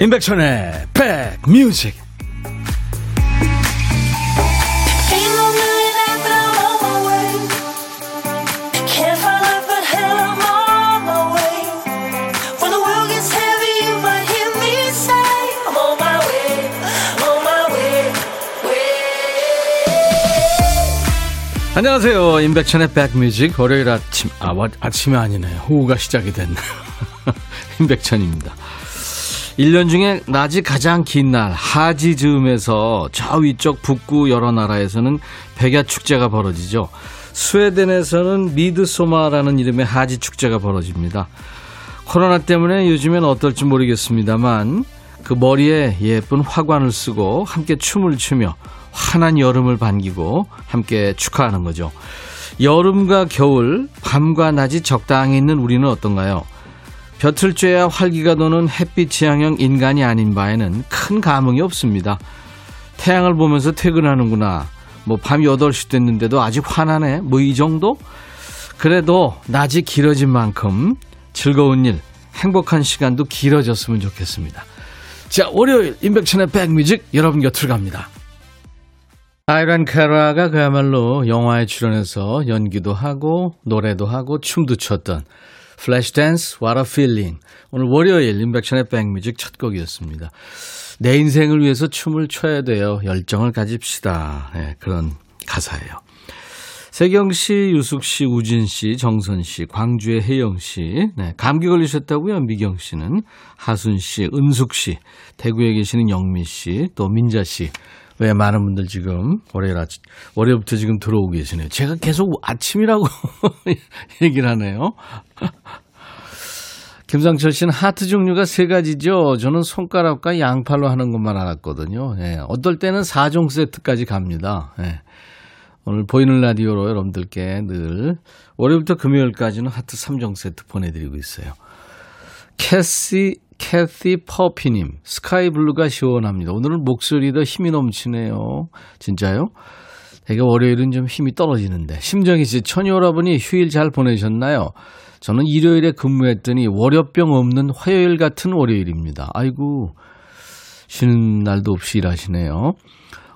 임백천의 백뮤직. 안녕하세요. 임백천의 백뮤직. 월요일 아침 아 아침이 아니네요 오후가 시작이 됐네 임백천입니다 1년 중에 낮이 가장 긴 날 하지 즈음에서 저 위쪽 북구 여러 나라에서는 백야 축제가 벌어지죠. 스웨덴에서는 미드소마라는 이름의 하지 축제가 벌어집니다. 코로나 때문에 요즘엔 어떨지 모르겠습니다만 그 머리에 예쁜 화관을 쓰고 함께 춤을 추며 환한 여름을 반기고 함께 축하하는 거죠. 여름과 겨울, 밤과 낮이 적당히 있는 우리는 어떤가요? 볕을 쬐야 활기가 도는 햇빛 지향형 인간이 아닌 바에는 큰 감흥이 없습니다. 태양을 보면서 퇴근하는구나. 뭐 밤 8시 됐는데도 아직 환하네. 뭐 이 정도? 그래도 낮이 길어진 만큼 즐거운 일, 행복한 시간도 길어졌으면 좋겠습니다. 자, 월요일 임백천의 백뮤직 여러분 곁을 갑니다. 아이란 카라가 그야말로 영화에 출연해서 연기도 하고 노래도 하고 춤도 췄던 Flashdance, What a Feeling. 오늘 월요일 인백션의 back music 첫 곡이었습니다. 내 인생을 위해서 춤을 춰야 돼요. 열정을 가집시다. 네, 그런 가사예요. 세경 씨, 유숙 씨, 우진 씨, 정선 씨, 광주의 혜영 씨, 네, 감기 걸리셨다고요? 미경 씨는 하순 씨, 은숙 씨, 대구에 계시는 영미 씨, 또 민자 씨, 왜 많은 분들 지금 월요일 아침, 월요일부터 지금 들어오고 계시네요. 제가 계속 아침이라고 얘기를 하네요. 김상철 씨는 하트 종류가 세 가지죠. 저는 손가락과 양팔로 하는 것만 알았거든요. 예, 어떨 때는 4종 세트까지 갑니다. 예. 오늘 보이는 라디오로 여러분들께 늘 월요일부터 금요일까지는 하트 3종 세트 보내드리고 있어요. 캐시 캐티 퍼피님, 스카이블루가 시원합니다. 오늘은 목소리도 힘이 넘치네요. 진짜요? 되게 월요일은 좀 힘이 떨어지는데. 심정희 씨, 천여러분이 휴일 잘 보내셨나요? 저는 일요일에 근무했더니 월요병 없는 화요일 같은 월요일입니다. 아이고, 쉬는 날도 없이 일하시네요.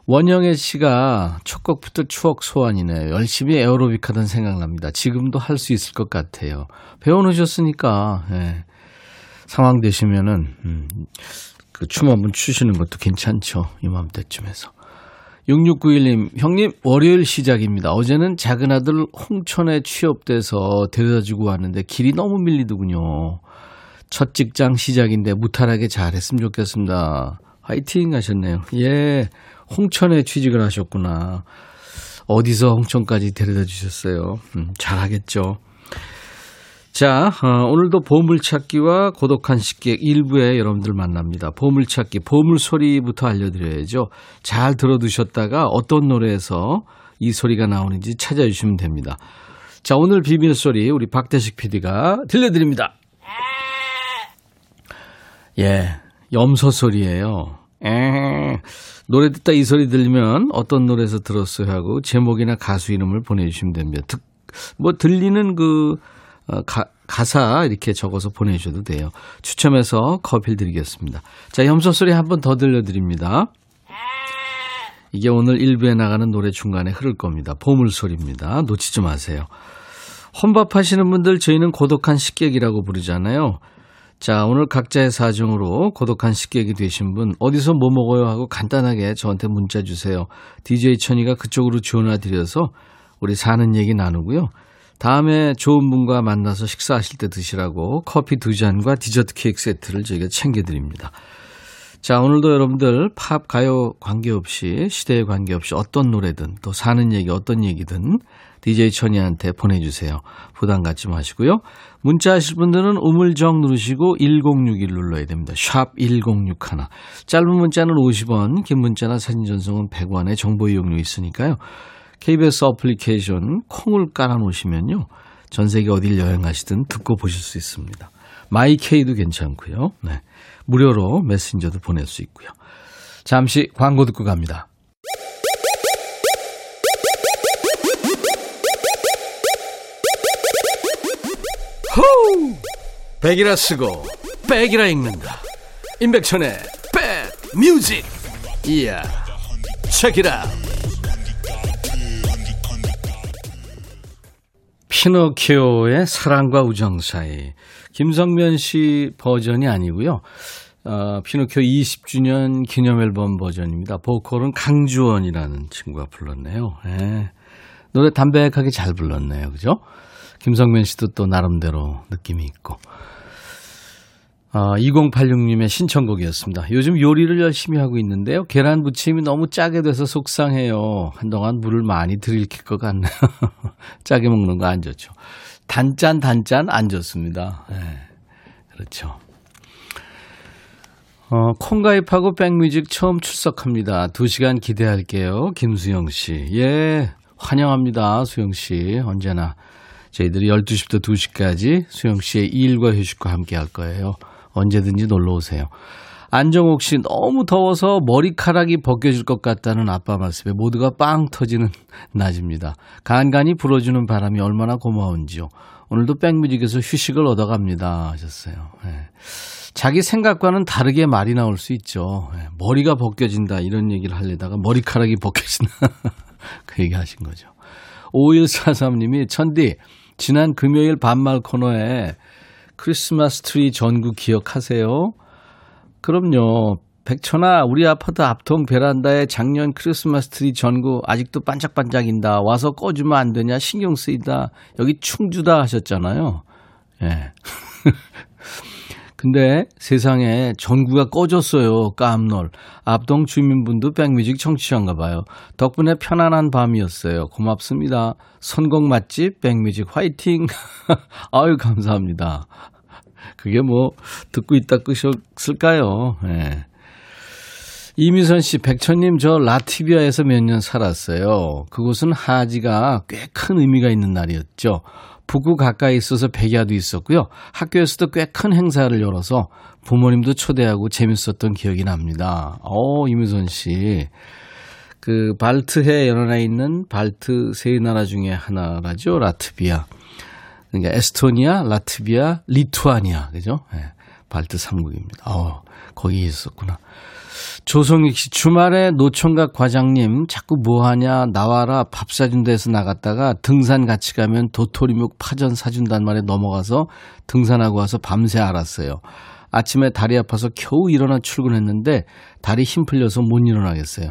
원영애 씨가 첫 곡부터 추억 소환이네요. 열심히 에어로빅 하던 생각납니다. 지금도 할 수 있을 것 같아요. 배워놓으셨으니까, 예. 상황 되시면은 음, 그춤 한번 추시는 것도 괜찮죠. 이맘때쯤에서. 6691님, 형님, 월요일 시작입니다. 어제는 작은 아들 홍천에 취업돼서 데려다 주고 왔는데 길이 너무 밀리더군요. 첫 직장 시작인데 무탈하게 잘했으면 좋겠습니다. 화이팅 하셨네요. 예, 홍천에 취직을 하셨구나. 어디서 홍천까지 데려다 주셨어요? 음, 잘하겠죠. 자, 어, 오늘도 보물찾기와 고독한 식객 일부에 여러분들 만납니다. 보물찾기, 보물소리부터 알려드려야죠. 잘 들어두셨다가 어떤 노래에서 이 소리가 나오는지 찾아주시면 됩니다. 자, 오늘 비밀소리 우리 박대식 PD가 들려드립니다. 예, 염소 소리예요. 에 노래 듣다 이 소리 들리면 어떤 노래에서 들었어요 하고 제목이나 가수 이름을 보내주시면 됩니다. 듣, 뭐 들리는 그 어, 가, 가사 이렇게 적어서 보내주셔도 돼요. 추첨해서 커피를 드리겠습니다. 자, 염소 소리 한 번 더 들려드립니다. 이게 오늘 일부에 나가는 노래 중간에 흐를 겁니다. 보물소리입니다. 놓치지 마세요. 혼밥 하시는 분들 저희는 고독한 식객이라고 부르잖아요. 자, 오늘 각자의 사정으로 고독한 식객이 되신 분 어디서 뭐 먹어요 하고 간단하게 저한테 문자 주세요. DJ 천이가 그쪽으로 전화 드려서 우리 사는 얘기 나누고요. 다음에 좋은 분과 만나서 식사하실 때 드시라고 커피 두 잔과 디저트 케이크 세트를 저희가 챙겨드립니다. 자, 오늘도 여러분들 팝, 가요 관계없이, 시대에 관계없이 어떤 노래든 또 사는 얘기, 어떤 얘기든 DJ 천이한테 보내주세요. 부담 갖지 마시고요. 문자 하실 분들은 우물정 누르시고 1061 눌러야 됩니다. 샵 1061. 짧은 문자는 50원, 긴 문자나 사진 전송은 100원의 정보 이용료 있으니까요. KBS 어플리케이션 콩을 깔아놓으시면요. 전 세계 어딜 여행하시든 듣고 보실 수 있습니다. 마이케이도 괜찮고요. 네. 무료로 메신저도 보낼 수 있고요. 잠시 광고 듣고 갑니다. 호우! 백이라 쓰고 백이라 읽는다. 임백천의 백 뮤직 이야 책이라 피노키오의 사랑과 우정 사이 김성면 씨 버전이 아니고요. 어, 피노키오 20주년 기념 앨범 버전입니다. 보컬은 강주원이라는 친구가 불렀네요. 네. 노래 담백하게 잘 불렀네요. 그죠? 김성면 씨도 또 나름대로 느낌이 있고. 어, 2086님의 신청곡이었습니다. 요즘 요리를 열심히 하고 있는데요. 계란 부침이 너무 짜게 돼서 속상해요. 한동안 물을 많이 들이킬 것 같네요. 짜게 먹는 거 안 좋죠. 단짠, 단짠 안 좋습니다. 네, 그렇죠. 어, 콩 가입하고 백뮤직 처음 출석합니다. 2시간 기대할게요. 김수영 씨. 예, 환영합니다. 수영 씨. 언제나 저희들이 12시부터 2시까지 수영 씨의 일과 휴식과 함께 할 거예요. 언제든지 놀러 오세요. 안정옥 씨 너무 더워서 머리카락이 벗겨질 것 같다는 아빠 말씀에 모두가 빵 터지는 낮입니다. 간간히 불어주는 바람이 얼마나 고마운지요. 오늘도 백뮤직에서 휴식을 얻어갑니다 하셨어요. 네. 자기 생각과는 다르게 말이 나올 수 있죠. 네. 머리가 벗겨진다 이런 얘기를 하려다가 머리카락이 벗겨진다 그 얘기 하신 거죠. 5143님이 천디 지난 금요일 반말 코너에 크리스마스 트리 전구 기억하세요? 그럼요. 백천아, 우리 아파트 앞동 베란다에 작년 크리스마스 트리 전구 아직도 반짝반짝인다. 와서 꺼주면 안 되냐? 신경 쓰인다. 여기 충주다 하셨잖아요. 예. 근데 세상에 전구가 꺼졌어요. 깜놀. 앞동 주민분도 백뮤직 청취자인가 봐요. 덕분에 편안한 밤이었어요. 고맙습니다. 선곡 맛집 백뮤직 화이팅. 아유 감사합니다. 그게 뭐 듣고 있다 끄셨을까요? 예. 이미선 씨, 백천님, 저 라티비아에서 몇 년 살았어요. 그곳은 하지가 꽤 큰 의미가 있는 날이었죠. 북구 가까이 있어서 백야도 있었고요. 학교에서도 꽤 큰 행사를 열어서 부모님도 초대하고 재밌었던 기억이 납니다. 어, 이미선 씨. 그 발트해 연안에 있는 발트 세 나라 중에 하나라죠. 라트비아. 그러니까 에스토니아, 라트비아, 리투아니아. 그죠? 네, 발트 3국입니다. 어, 거기 있었구나. 조성익 씨, 주말에 노총각 과장님, 자꾸 뭐하냐, 나와라, 밥 사준다 해서 나갔다가 등산 같이 가면 도토리묵 파전 사준단 말에 넘어가서 등산하고 와서 밤새 알았어요. 아침에 다리 아파서 겨우 일어나 출근했는데 다리 힘 풀려서 못 일어나겠어요.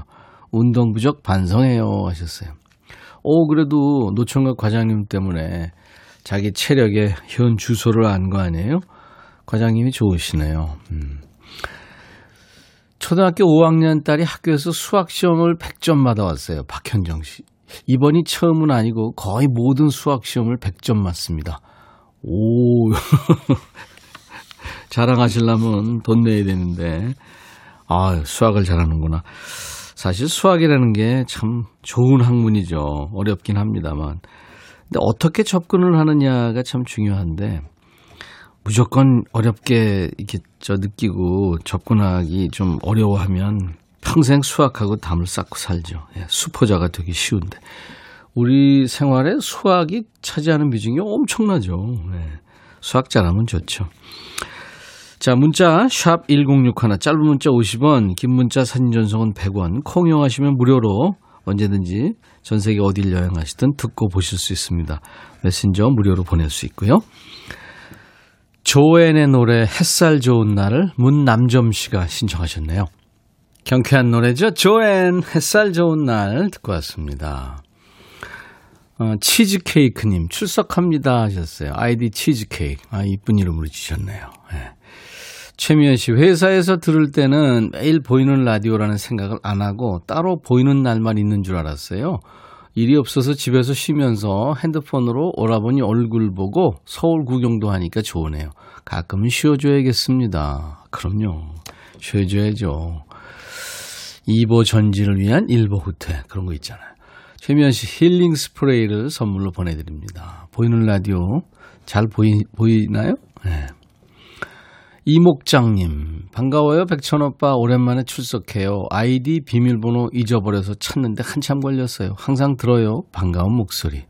운동 부족 반성해요 하셨어요. 오, 그래도 노총각 과장님 때문에 자기 체력의 현 주소를 안 거 아니에요? 과장님이 좋으시네요. 음. 초등학교 5학년 딸이 학교에서 수학 시험을 100점 받아왔어요. 박현정 씨. 이번이 처음은 아니고 거의 모든 수학 시험을 100점 맞습니다. 오. 자랑하시려면 돈 내야 되는데. 아, 수학을 잘하는구나. 사실 수학이라는 게 참 좋은 학문이죠. 어렵긴 합니다만. 근데 어떻게 접근을 하느냐가 참 중요한데 무조건 어렵게 이렇게 저 느끼고 접근하기 좀 어려워하면 평생 수학하고 담을 쌓고 살죠. 예, 수포자가 되기 쉬운데. 우리 생활에 수학이 차지하는 비중이 엄청나죠. 예, 수학 잘하면 좋죠. 자, 문자 샵 1061, 짧은 문자 50원, 긴 문자 사진 전송은 100원, 콩 이용하시면 무료로 언제든지 전 세계 어딜 여행하시든 듣고 보실 수 있습니다. 메신저 무료로 보낼 수 있고요. 조앤의 노래 햇살 좋은 날을 문남점 씨가 신청하셨네요. 경쾌한 노래죠. 조앤 햇살 좋은 날 듣고 왔습니다. 어, 치즈케이크님 출석합니다 하셨어요. 아이디 치즈케이크. 아, 이쁜 이름으로 주셨네요. 네. 최미연 씨, 회사에서 들을 때는 매일 보이는 라디오라는 생각을 안 하고 따로 보이는 날만 있는 줄 알았어요. 일이 없어서 집에서 쉬면서 핸드폰으로 오라버니 얼굴 보고 서울 구경도 하니까 좋으네요. 가끔은 쉬어줘야겠습니다. 그럼요. 쉬어줘야죠. 2보 전진을 위한 1보 후퇴. 그런 거 있잖아요. 최미연 씨 힐링 스프레이를 선물로 보내드립니다. 보이는 라디오 잘 보이, 보이나요? 네. 이목장님, 반가워요, 백천오빠. 오랜만에 출석해요. 아이디 비밀번호 잊어버려서 찾는데 한참 걸렸어요. 항상 들어요. 반가운 목소리.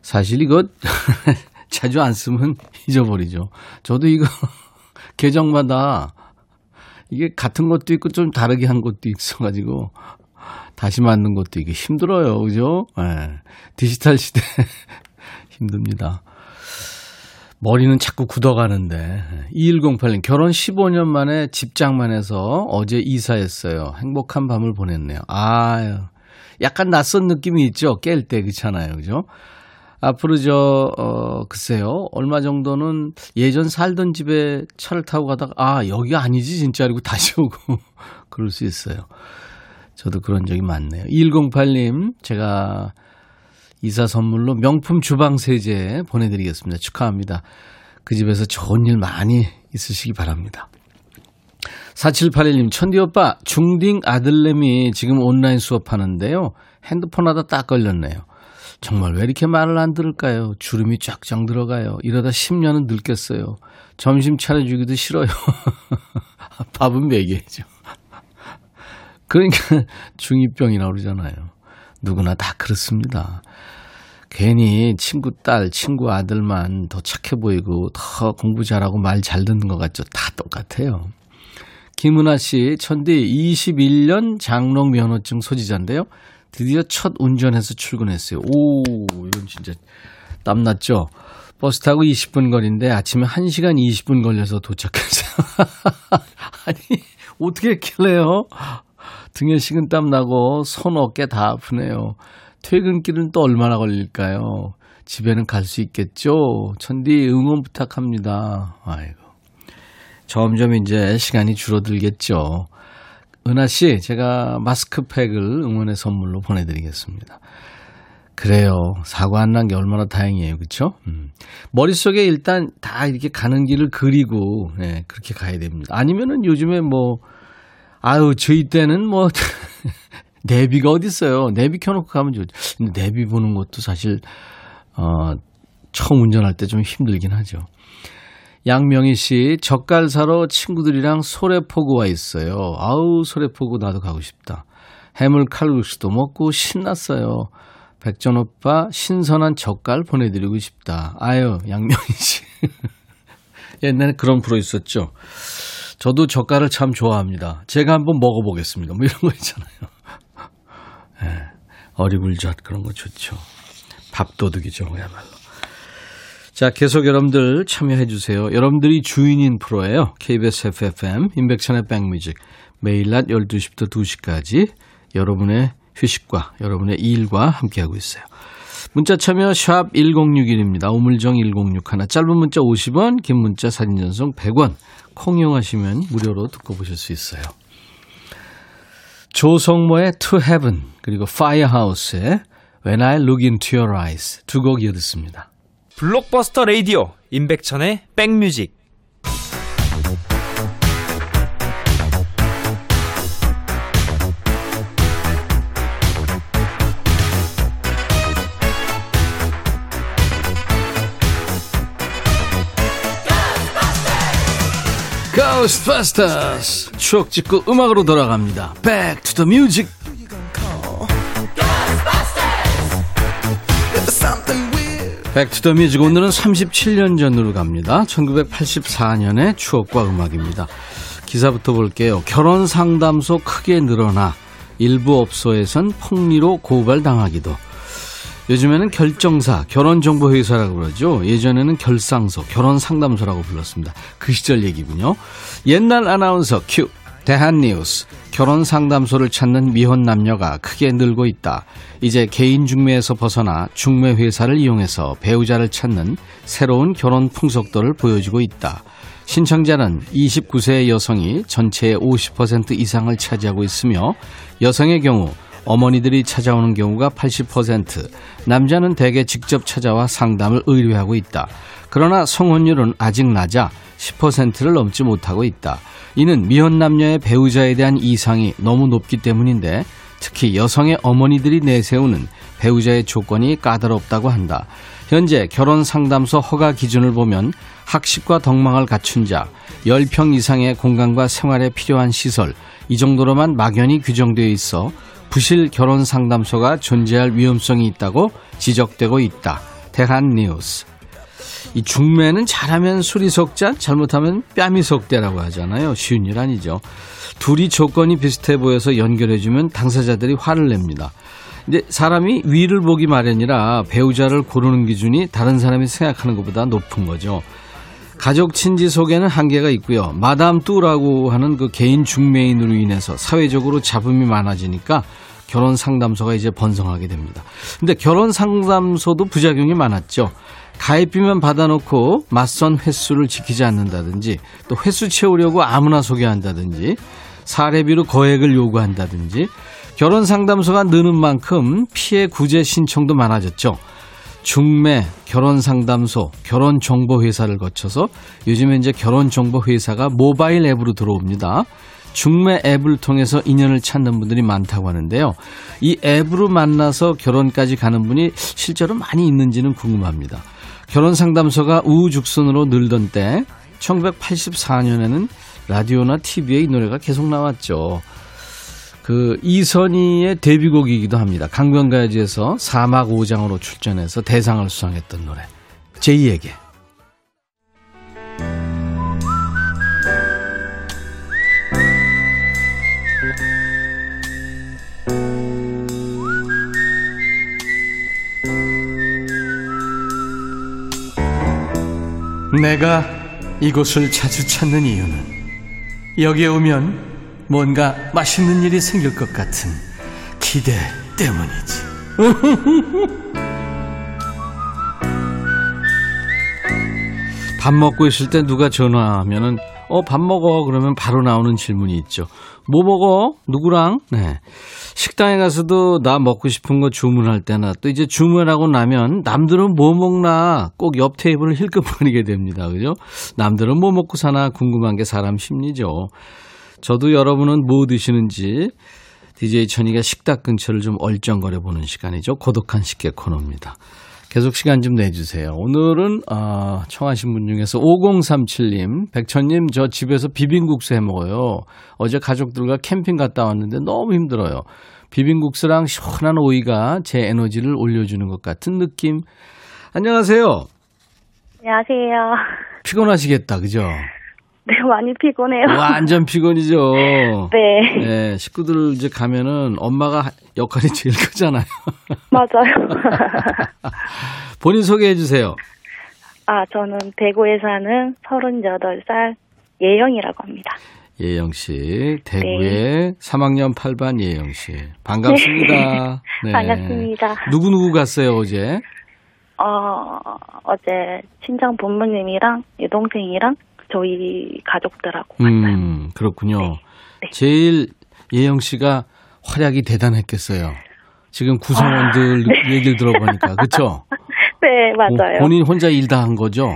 사실 이거 자주 안 쓰면 잊어버리죠. 저도 이거 계정마다 이게 같은 것도 있고 좀 다르게 한 것도 있어가지고 다시 만든 것도 이게 힘들어요. 그죠? 네. 디지털 시대 힘듭니다. 머리는 자꾸 굳어가는데. 2108님, 결혼 15년 만에 집장만 해서 어제 이사했어요. 행복한 밤을 보냈네요. 아유, 약간 낯선 느낌이 있죠? 깰 때, 그렇잖아요. 그죠? 앞으로 저, 어, 글쎄요. 얼마 정도는 예전 살던 집에 차를 타고 가다가, 아, 여기 아니지, 진짜. 그리고 다시 오고, 그럴 수 있어요. 저도 그런 적이 많네요. 2108님, 제가 이사 선물로 명품 주방 세제 보내드리겠습니다. 축하합니다. 그 집에서 좋은 일 많이 있으시기 바랍니다. 4781님, 천디 오빠, 중딩 아들내미 지금 온라인 수업하는데요. 핸드폰 하다 딱 걸렸네요. 정말 왜 이렇게 말을 안 들을까요? 주름이 쫙쫙 들어가요. 이러다 10년은 늙겠어요. 점심 차려주기도 싫어요. 밥은 먹여야죠. 그러니까 중2병이라고 그러잖아요. 누구나 다 그렇습니다. 괜히 친구 딸, 친구 아들만 더 착해 보이고 더 공부 잘하고 말 잘 듣는 것 같죠. 다 똑같아요. 김은아 씨, 천디 21년 장롱 면허증 소지자인데요. 드디어 첫 운전해서 출근했어요. 오, 이건 진짜 땀났죠? 버스 타고 20분 거리인데 아침에 1시간 20분 걸려서 도착했어요. 아니, 어떻게 했길래요? 등에 식은 땀 나고 손 어깨 다 아프네요. 퇴근길은 또 얼마나 걸릴까요? 집에는 갈 수 있겠죠? 천디 응원 부탁합니다. 아이고. 점점 이제 시간이 줄어들겠죠. 은하 씨, 제가 마스크팩을 응원의 선물로 보내드리겠습니다. 그래요. 사고 안 난 게 얼마나 다행이에요. 그쵸? 음. 머릿속에 일단 다 이렇게 가는 길을 그리고, 네, 그렇게 가야 됩니다. 아니면은 요즘에 뭐, 아유, 저희 때는 뭐, 내비가 어딨어요. 내비 켜놓고 가면 좋죠. 근데 내비 보는 것도 사실, 어, 처음 운전할 때 좀 힘들긴 하죠. 양명희 씨, 젓갈 사러 친구들이랑 소래포구 와 있어요. 아우, 소래포구 나도 가고 싶다. 해물 칼국수도 먹고 신났어요. 백전 오빠, 신선한 젓갈 보내드리고 싶다. 아유, 양명희 씨. 옛날에 그런 프로 있었죠. 저도 젓갈을 참 좋아합니다. 제가 한번 먹어보겠습니다. 뭐 이런 거 있잖아요. 네, 어리굴젓 그런 거 좋죠. 밥도둑이죠, 그야말로. 자, 계속 여러분들 참여해 주세요. 여러분들이 주인인 프로예요. KBS FFM 인백천의 백뮤직 매일 낮 12시부터 2시까지 여러분의 휴식과 여러분의 일과 함께하고 있어요. 문자 참여 샵 1061입니다. 우물정 1061 짧은 문자 50원 긴 문자 사진 전송 100원 콩 이용하시면 무료로 듣고 보실 수 있어요. 조성모의 To Heaven 그리고 Firehouse의 When I Look Into Your Eyes 두 곡 이어듣습니다. 블록버스터 레이디오 임백천의 백뮤직 Ghostbusters 추억 찍고 음악으로 돌아갑니다. Back to the music. Back to the Music 오늘은 37년 전으로 갑니다. 1984년의 추억과 음악입니다. 기사부터 볼게요. 결혼 상담소 크게 늘어나 일부 업소에선 폭리로 고발당하기도. 요즘에는 결정사, 결혼정보회사라고 그러죠. 예전에는 결상소, 결혼상담소라고 불렀습니다. 그 시절 얘기군요. 옛날 아나운서 큐. 대한뉴스. 결혼 상담소를 찾는 미혼 남녀가 크게 늘고 있다. 이제 개인 중매에서 벗어나 중매 회사를 이용해서 배우자를 찾는 새로운 결혼 풍속도를 보여주고 있다. 신청자는 29세의 여성이 전체의 50% 이상을 차지하고 있으며 여성의 경우 어머니들이 찾아오는 경우가 80%, 남자는 대개 직접 찾아와 상담을 의뢰하고 있다. 그러나 성혼율은 아직 낮아 10%를 넘지 못하고 있다. 이는 미혼 남녀의 배우자에 대한 이상이 너무 높기 때문인데 특히 여성의 어머니들이 내세우는 배우자의 조건이 까다롭다고 한다. 현재 결혼 상담소 허가 기준을 보면 학식과 덕망을 갖춘 자, 10평 이상의 공간과 생활에 필요한 시설, 이 정도로만 막연히 규정되어 있어 부실 결혼 상담소가 존재할 위험성이 있다고 지적되고 있다. 대한 뉴스. 이 중매는 잘하면 술이 속자, 잘못하면 뺨이 속대라고 하잖아요. 쉬운 일 아니죠. 둘이 조건이 비슷해 보여서 연결해주면 당사자들이 화를 냅니다. 근데 사람이 위를 보기 마련이라 배우자를 고르는 기준이 다른 사람이 생각하는 것보다 높은 거죠. 가족 친지 속에는 한계가 있고요. 마담 뚜라고 하는 그 개인 중매인으로 인해서 사회적으로 잡음이 많아지니까 결혼 상담소가 이제 번성하게 됩니다. 근데 결혼 상담소도 부작용이 많았죠. 가입비만 받아놓고 맞선 횟수를 지키지 않는다든지 또 횟수 채우려고 아무나 소개한다든지 사례비로 거액을 요구한다든지 결혼 상담소가 느는 만큼 피해 구제 신청도 많아졌죠. 중매, 결혼 상담소, 결혼 정보 회사를 거쳐서 요즘에 이제 결혼 정보 회사가 모바일 앱으로 들어옵니다. 중매 앱을 통해서 인연을 찾는 분들이 많다고 하는데요. 이 앱으로 만나서 결혼까지 가는 분이 실제로 많이 있는지는 궁금합니다. 결혼 상담소가 우후죽순으로 늘던 때 1984년에는 라디오나 TV에 이 노래가 계속 나왔죠. 그 이선희의 데뷔곡이기도 합니다. 강변가요제에서 사막 5장으로 출전해서 대상을 수상했던 노래. 제2에게. 내가 이곳을 자주 찾는 이유는 여기에 오면 뭔가 맛있는 일이 생길 것 같은 기대 때문이지. 밥 먹고 있을 때 누가 전화하면은 어, 밥 먹어. 그러면 바로 나오는 질문이 있죠. 뭐 먹어? 누구랑? 네. 식당에 가서도 나 먹고 싶은 거 주문할 때나 또 이제 주문하고 나면 남들은 뭐 먹나 꼭 옆 테이블을 힐끔거리게 됩니다. 그죠? 남들은 뭐 먹고 사나 궁금한 게 사람 심리죠. 저도 여러분은 뭐 드시는지 DJ 천이가 식탁 근처를 좀 얼쩡거려 보는 시간이죠. 고독한 식객 코너입니다. 계속 시간 좀 내주세요. 오늘은 어, 청하신 분 중에서 5037님, 백천님 저 집에서 비빔국수 해 먹어요. 어제 가족들과 캠핑 갔다 왔는데 너무 힘들어요. 비빔국수랑 시원한 오이가 제 에너지를 올려주는 것 같은 느낌. 안녕하세요. 안녕하세요. 피곤하시겠다, 그죠? 네, 많이 피곤해요. 완전 피곤이죠. 네. 네, 식구들 이제 가면은 엄마가 역할이 제일 크잖아요. 맞아요. 본인 소개해 주세요. 아, 저는 대구에 사는 38살 예영이라고 합니다. 예영 씨, 대구의 네. 3학년 8반 예영 씨. 반갑습니다. 네. 반갑습니다. 누구누구 갔어요, 어제? 어, 어제 친정 부모님이랑 여동생이랑 저희 가족들하고 만나요. 음, 그렇군요. 네. 네. 제일 예영 씨가 활약이 대단했겠어요. 지금 구성원들 아, 네. 얘기를 들어보니까 그렇죠? 네, 맞아요. 본인 혼자 일 다 한 거죠?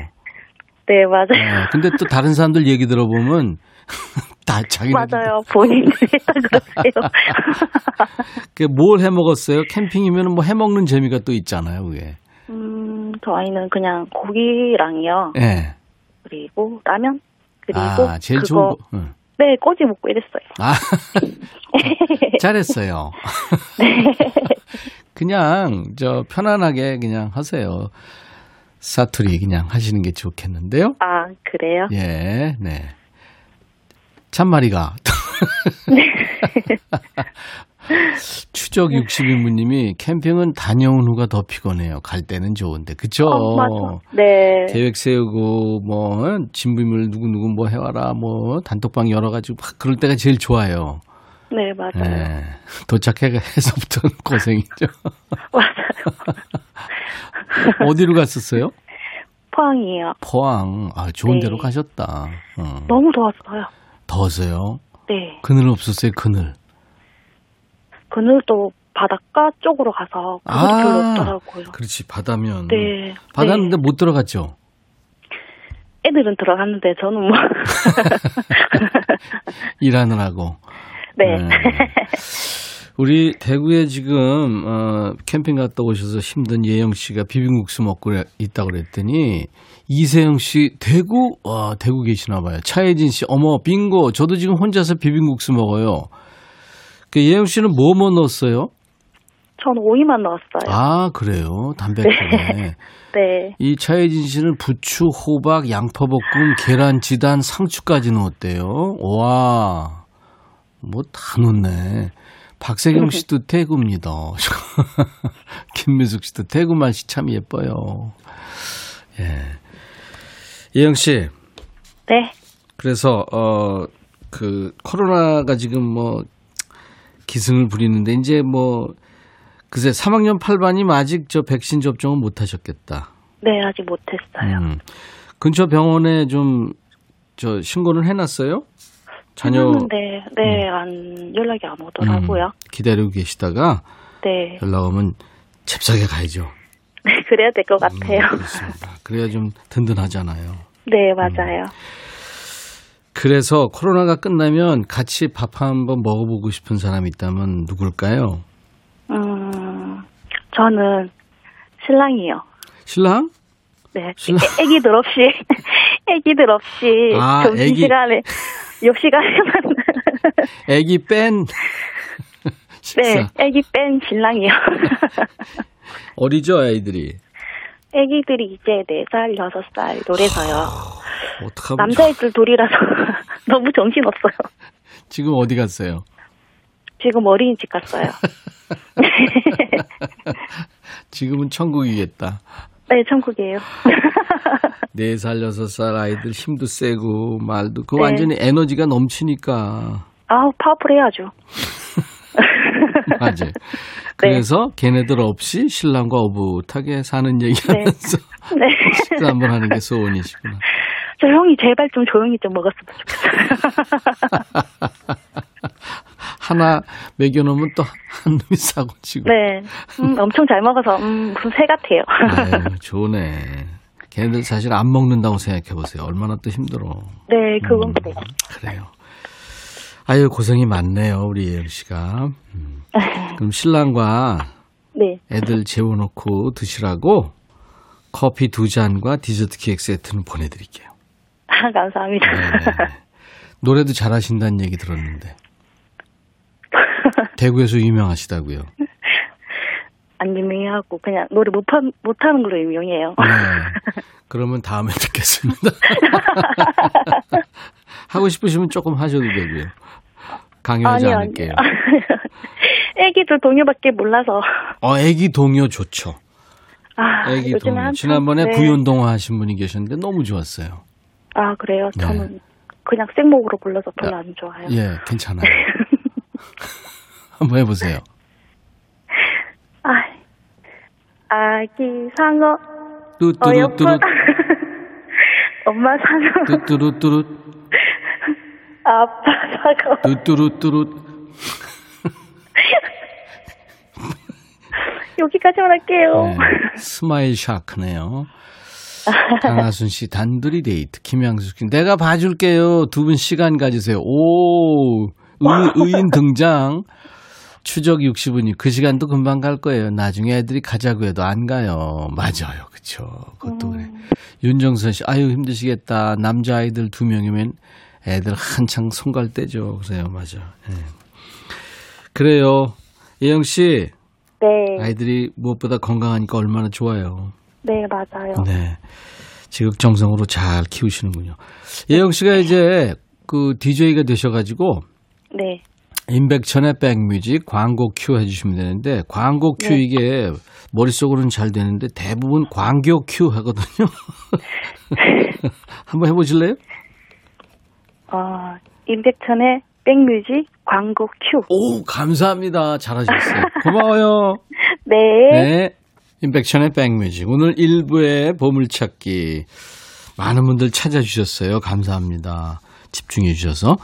네, 맞아요. 네, 근데 또 다른 사람들 얘기 들어보면 다 자기 맞아요. 본인들이 다 그러세요. 뭘해 먹었어요? 캠핑이면 뭐 해 먹는 재미가 또 있잖아요, 그게. 음, 저희는 그냥 고기랑요. 네. 그리고 라면 그리고 아, 제일 그거, 좋은 거. 응. 네, 꼬지 먹고 이랬어요. 아, 잘했어요. 네. 그냥 저 편안하게 그냥 하세요. 사투리 그냥 하시는 게 좋겠는데요. 아, 그래요? 예, 네. 참말이가. 네. 추적 60인분님이 캠핑은 다녀온 후가 더 피곤해요. 갈 때는 좋은데, 그쵸? 어. 네. 계획 세우고, 뭐, 진부임을 누구 누구 뭐 해와라, 뭐, 단톡방 열어가지고 막 그럴 때가 제일 좋아요. 네, 맞아요. 네. 도착해서부터 고생이죠. 맞아요. 어디로 갔었어요? 포항이에요. 포항. 아, 좋은 네. 데로 가셨다. 어. 너무 더웠어요. 더웠어요? 네. 그늘 없었어요, 그늘? 그늘도 바닷가 쪽으로 가서 그늘이 아, 별로 없더라고요. 그렇지 바다면. 네. 바다인데 네. 못 들어갔죠. 애들은 들어갔는데 저는 뭐 일하느라고. 네. 네. 우리 대구에 지금 어, 캠핑 갔다 오셔서 힘든 예영 씨가 비빔국수 먹고 있다 그랬더니 이세영 씨 대구 와 대구 계시나 봐요. 차혜진 씨 어머 빙고 저도 지금 혼자서 비빔국수 먹어요. 그 예영 씨는 뭐뭐 뭐 넣었어요? 전 오이만 넣었어요. 아, 그래요. 담백하게. 네. 이 차혜진 씨는 부추, 호박, 양파볶음, 계란, 지단, 상추까지 넣었대요. 와, 뭐 다 넣네. 박세경 씨도 태구입니다. 김미숙 씨도 태구 맛이 참 예뻐요. 예. 이영 씨, 네. 그래서 어 그 코로나가 지금 뭐 기승을 부리는데 이제 뭐 그새 3학년 8반이 아직 저 백신 접종은 못 하셨겠다. 네, 아직 못 했어요. 음. 근처 병원에 좀 저 신고는 해 놨어요? 자녀 했는데, 네, 안, 연락이 안 오더라고요. 음, 기다리고 계시다가 네. 연락 오면 잽싸게 가야죠. 네, 그래야 될것 음, 같아요. 그렇습니다. 그래야 좀 든든하잖아요. 네, 맞아요. 그래서 코로나가 끝나면 같이 밥 한번 먹어보고 싶은 사람이 있다면 누굴까요? 음, 저는 신랑이요. 신랑? 네. 신랑? 애- 애기들 없이, 애기들 없이 아, 애기. 점심시간에, 옆 시간에만, 애기 뺀 식사. 네, 애기 뺀 신랑이요. 어리죠, 아이들이. 애기들이 이제 4살, 6살 노래서요. 어떡하면 남자애들 둘이라서 너무 정신없어요. 지금 어디 갔어요? 지금 어린이집 갔어요. 지금은 천국이겠다. 네, 천국이에요. 네살 여섯 살 아이들 힘도 세고 말도 그 네. 완전히 에너지가 넘치니까. 아우, 파워풀 해야죠. 맞아요. 그래서 걔네들 없이 신랑과 오붓하게 사는 얘기하면서 네. 식사 한번 하는 게 소원이시구나. 저 형이 제발 좀 조용히 좀 먹었으면 좋겠어요. 하나 먹여놓으면 또 한 놈이 사고 치고. 네. 음, 엄청 잘 먹어서, 음, 무슨 새 같아요. 아유, 좋네. 걔네들 사실 안 먹는다고 생각해 보세요. 얼마나 또 힘들어. 네, 그건 그래요. 그래요. 아유, 고생이 많네요, 우리 예은 씨가. 음. 그럼 신랑과 네. 애들 재워놓고 드시라고 커피 두 잔과 디저트 케이크 세트는 보내드릴게요. 아, 감사합니다. 네. 노래도 잘하신다는 얘기 들었는데. 대구에서 유명하시다고요. 안 유명하고, 그냥 노래 못, 하, 못하는 걸로 유명해요. 네. 그러면 다음에 듣겠습니다. 하고 싶으시면 조금 하셔도 되고요. 강요하지 아니요, 않을게요. 아니요. 애기들 동요밖에 몰라서. 어, 애기 동요 좋죠. 아, 애기 동요. 한참- 지난번에 네. 구연동화 하신 분이 계셨는데 너무 좋았어요. 아, 그래요? 네. 저는 그냥 생목으로 불러서 별로 안 좋아해요. 예, 괜찮아요. 한번 해보세요. 아, 아기 상어, 뚜뚜루뚜루, 어여쁘다. 엄마 상어, 뚜뚜루뚜루, 아빠 상어. 뚜뚜루뚜루. 여기까지만 할게요. 네, 스마일 샤크네요. 강하순 씨 단둘이 데이트. 김양숙 씨. 내가 봐줄게요. 두 분 시간 가지세요. 오 의, 의인 등장. 추적 60분이 그 시간도 금방 갈 거예요. 나중에 애들이 가자고 해도 안 가요. 맞아요. 그쵸. 그것도 그래. 윤정선 씨 아유 힘드시겠다. 남자 아이들 두 명이면 애들 한창 손갈 때죠. 그래요. 맞아. 예. 그래요. 예영 씨 네, 아이들이 무엇보다 건강하니까 얼마나 좋아요 네, 맞아요. 네. 지극정성으로 잘 키우시는군요. 예영 씨가 이제 그 DJ가 되셔가지고 네. 임백천의 백뮤직 광고 큐 해주시면 되는데 광고 큐 네. 이게 머릿속으로는 잘 되는데 대부분 광교 큐 하거든요. 한번 해보실래요? 어, 임백천의 백뮤직 광고 큐. 오, 감사합니다. 잘하셨어요. 고마워요. 네. 네. 임백천의 백뮤직. 오늘 1부의 보물찾기. 많은 분들 찾아주셨어요. 감사합니다. 집중해 주셔서.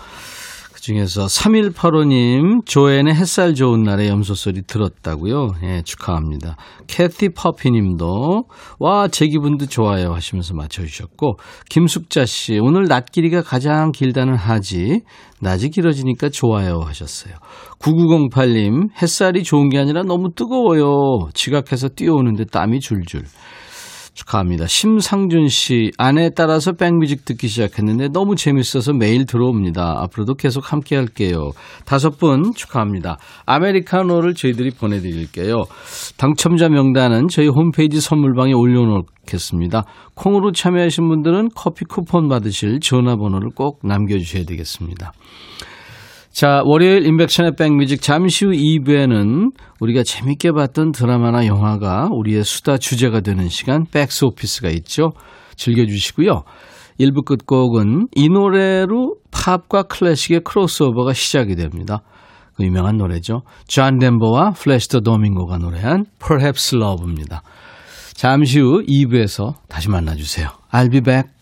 그 중에서 3185님, 조앤의 햇살 좋은 날에 염소소리 들었다고요. 예, 축하합니다. 캐티 퍼피 님도, 와, 제 기분도 좋아요 하시면서 맞춰주셨고, 김숙자 씨, 오늘 낮 길이가 가장 길다는 하지, 낮이 길어지니까 좋아요 하셨어요. 9908님, 햇살이 좋은 게 아니라 너무 뜨거워요. 지각해서 뛰어오는데 땀이 줄줄. 축하합니다. 심상준 씨, 아내에 따라서 백뮤직 듣기 시작했는데 너무 재밌어서 매일 들어옵니다. 앞으로도 계속 함께 할게요. 다섯 분 축하합니다. 아메리카노를 저희들이 보내드릴게요. 당첨자 명단은 저희 홈페이지 선물방에 올려놓겠습니다. 콩으로 참여하신 분들은 커피 쿠폰 받으실 전화번호를 꼭 남겨주셔야 되겠습니다. 자, 월요일 임백천의 백뮤직 잠시 후 2부에는 우리가 재밌게 봤던 드라마나 영화가 우리의 수다 주제가 되는 시간 백스 오피스가 있죠. 즐겨주시고요. 1부 끝곡은 이 노래로 팝과 클래식의 크로스오버가 시작이 됩니다. 그 유명한 노래죠. 존 덴버와 플라시도 도밍고가 노래한 Perhaps Love입니다. 잠시 후 2부에서 다시 만나주세요. I'll be back.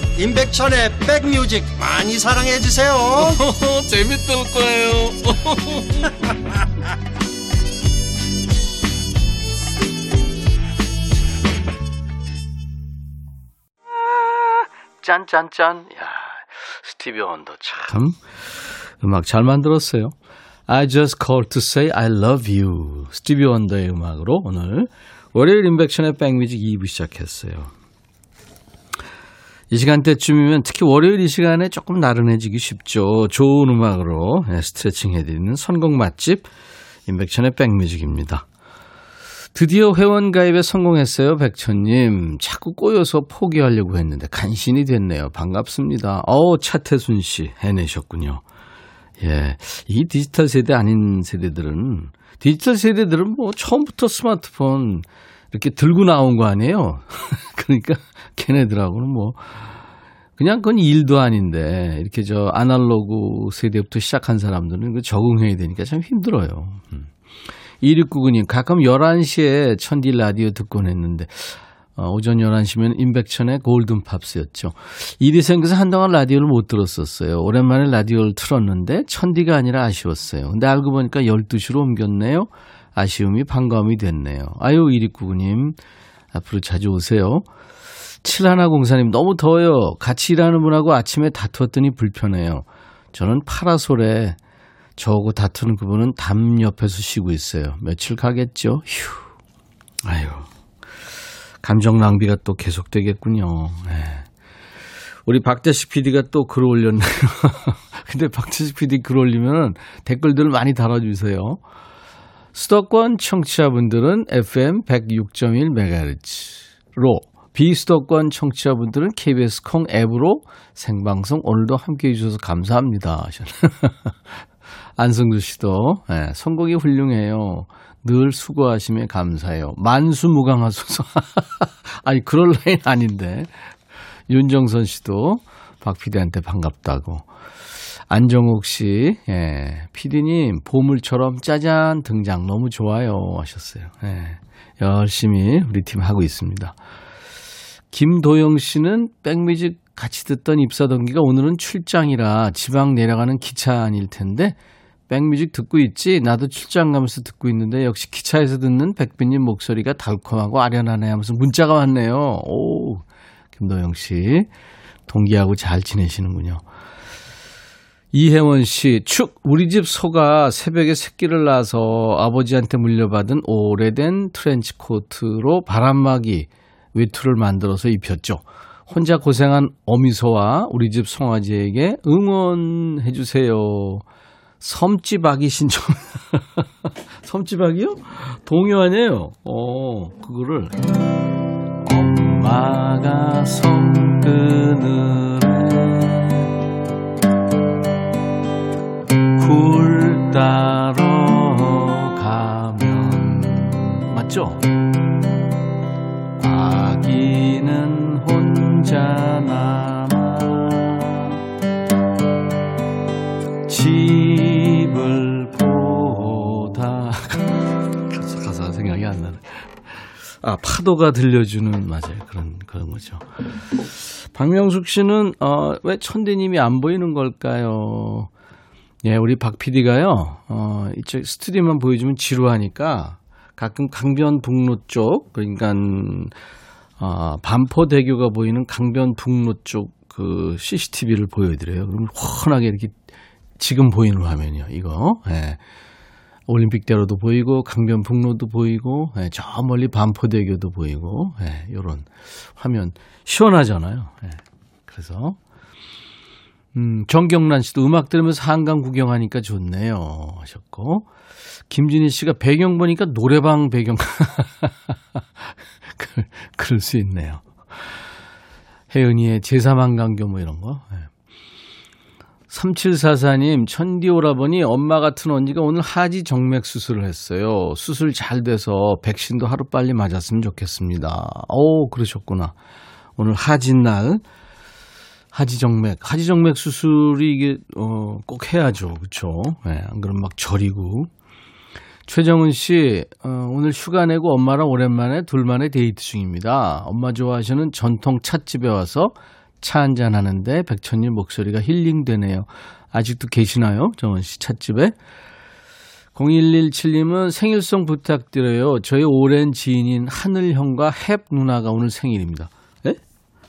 임백천의 백뮤직 많이 사랑해 주세요. 재밌을 거예요. 짠짠짠. 야 스티비 원더 참. 음악 잘 만들었어요. I just called to say I love you. 스티비 원더의 음악으로 오늘 월요일 임백천의 백뮤직 2부 시작했어요 이 시간대쯤이면 특히 월요일 이 시간에 조금 나른해지기 쉽죠. 좋은 음악으로 예, 스트레칭 해드리는 선곡 맛집 임백천의 백뮤직입니다. 드디어 회원 가입에 성공했어요, 백천님. 자꾸 꼬여서 포기하려고 했는데 간신히 됐네요. 반갑습니다. 어우, 차태순 씨 해내셨군요. 예. 이 디지털 세대 아닌 세대들은, 디지털 세대들은 뭐 처음부터 스마트폰 이렇게 들고 나온 거 아니에요? 그러니까 걔네들하고는 뭐 그냥 그건 일도 아닌데 이렇게 저 아날로그 세대부터 시작한 사람들은 그 적응해야 되니까 참 힘들어요. 음. 2699님 가끔 11시에 천디 라디오 듣곤 했는데 어, 오전 11시면 임백천의 골든팝스였죠. 일이 생겨서 한동안 라디오를 못 들었었어요. 오랜만에 라디오를 틀었는데 천디가 아니라 아쉬웠어요. 근데 알고 보니까 12시로 옮겼네요. 아쉬움이 반감이 됐네요. 아유 2699님 앞으로 자주 오세요. 7104님, 너무 더워요. 같이 일하는 분하고 아침에 다투었더니 불편해요. 저는 파라솔에 저하고 다투는 그분은 담 옆에서 쉬고 있어요. 며칠 가겠죠? 휴. 아유. 감정 낭비가 또 계속되겠군요. 네. 우리 박대식 PD가 또 글 올렸네요. 근데 박대식 PD 글 올리면 댓글들 많이 달아주세요. 수도권 청취자분들은 FM 106.1MHz로 비수도권 청취자분들은 KBS 콩 앱으로 생방송 오늘도 함께 해주셔서 감사합니다. 안성주 씨도 네, 선곡이 훌륭해요. 늘 수고하심에 감사해요. 만수무강하소서. 아니 그럴 라인 아닌데. 윤정선 씨도 박 PD한테 반갑다고. 안정옥 씨, 예, PD님, 보물처럼 짜잔 등장 너무 좋아요 하셨어요. 예, 열심히 우리 팀 하고 있습니다. 김도영 씨는 백뮤직 같이 듣던 입사 동기가 오늘은 출장이라 지방 내려가는 기차 아닐 텐데 백뮤직 듣고 있지? 나도 출장 가면서 듣고 있는데 역시 기차에서 듣는 백빈님 목소리가 달콤하고 아련하네 하면서 문자가 왔네요. 오, 김도영 씨. 동기하고 잘 지내시는군요. 이혜원 씨, 축, 우리 집 소가 새벽에 새끼를 낳아서 아버지한테 물려받은 오래된 트렌치 코트로 바람막이 외투를 만들어서 입혔죠. 혼자 고생한 어미소와 우리 집 송아지에게 응원해 주세요. 섬지박이 신청. 섬지박이요? 동요 아니에요? 어, 그거를. 엄마가 손그늘에 굴 따러 가면 맞죠? 혼자 남아 집을 보다 가사가 생각이 안 나네. 아, 파도가 들려주는, 맞아요. 그런, 그런 거죠. 박명숙 씨는, 어, 왜 천디님이 안 보이는 걸까요? 예, 우리 박 PD가요, 어, 이쪽 스튜디오만 보여주면 지루하니까 가끔 강변북로 쪽, 그러니까, 어, 반포 대교가 보이는 강변 북로 쪽 그 CCTV를 보여드려요. 그러면 훤하게 이렇게 지금 보이는 화면이요, 이거. 예. 올림픽대로도 보이고 강변 북로도 보이고 예, 저 멀리 반포대교도 보이고 예, 요런 화면 시원하잖아요. 예, 그래서 음, 정경란 씨도 음악 들으면서 한강 구경하니까 좋네요 하셨고 김진희 씨가 배경 보니까 노래방 배경 그, 그럴 수 있네요. 혜은이의 제3한강교 뭐 이런 거. 예. 3744님, 천디 오라버니 엄마 같은 언니가 오늘 하지 정맥 수술을 했어요. 수술 잘 돼서 백신도 하루 빨리 맞았으면 좋겠습니다. 오, 그러셨구나. 오늘 하진 날, 하지 정맥, 하지 정맥 수술이 이게, 어, 꼭 해야죠. 그쵸? 예, 네, 안 그러면 막 저리고. 최정은 씨, 어, 오늘 휴가 내고 엄마랑 오랜만에 둘만의 데이트 중입니다. 엄마 좋아하시는 전통 찻집에 와서 차 한잔 하는데 백천님 목소리가 힐링되네요. 아직도 계시나요? 정원 씨 찻집에? 0117님은 생일송 부탁드려요. 저희 오랜 지인인 하늘 형과 햅 누나가 오늘 생일입니다. 에?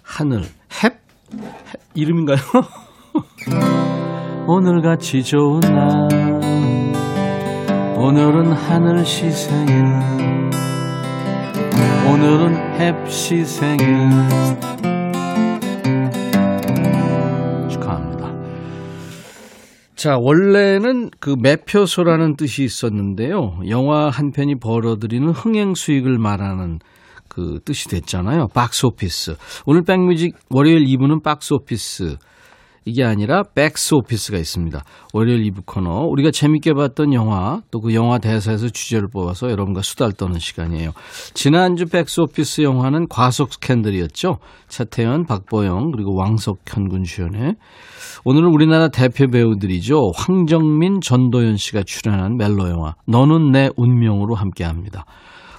하늘, 햅? 햅 이름인가요? 오늘같이 좋은 날 오늘은 하늘 시 생일 오늘은 햅시 생일 자, 원래는 그 매표소라는 뜻이 있었는데요. 영화 한 편이 벌어들이는 흥행 수익을 말하는 그 뜻이 됐잖아요. 박스 오피스. 오늘 백뮤직 월요일 2부는 박스 오피스. 이게 아니라 백스 오피스가 있습니다. 월요일 2부 코너. 우리가 재밌게 봤던 영화, 또 그 영화 대사에서 주제를 뽑아서 여러분과 수다를 떠는 시간이에요. 지난주 백스 오피스 영화는 과속 스캔들이었죠. 차태현, 박보영, 그리고 왕석현 군 주연의 오늘은 우리나라 대표 배우들이죠. 황정민, 전도연 씨가 출연한 멜로 영화 너는 내 운명으로 함께합니다.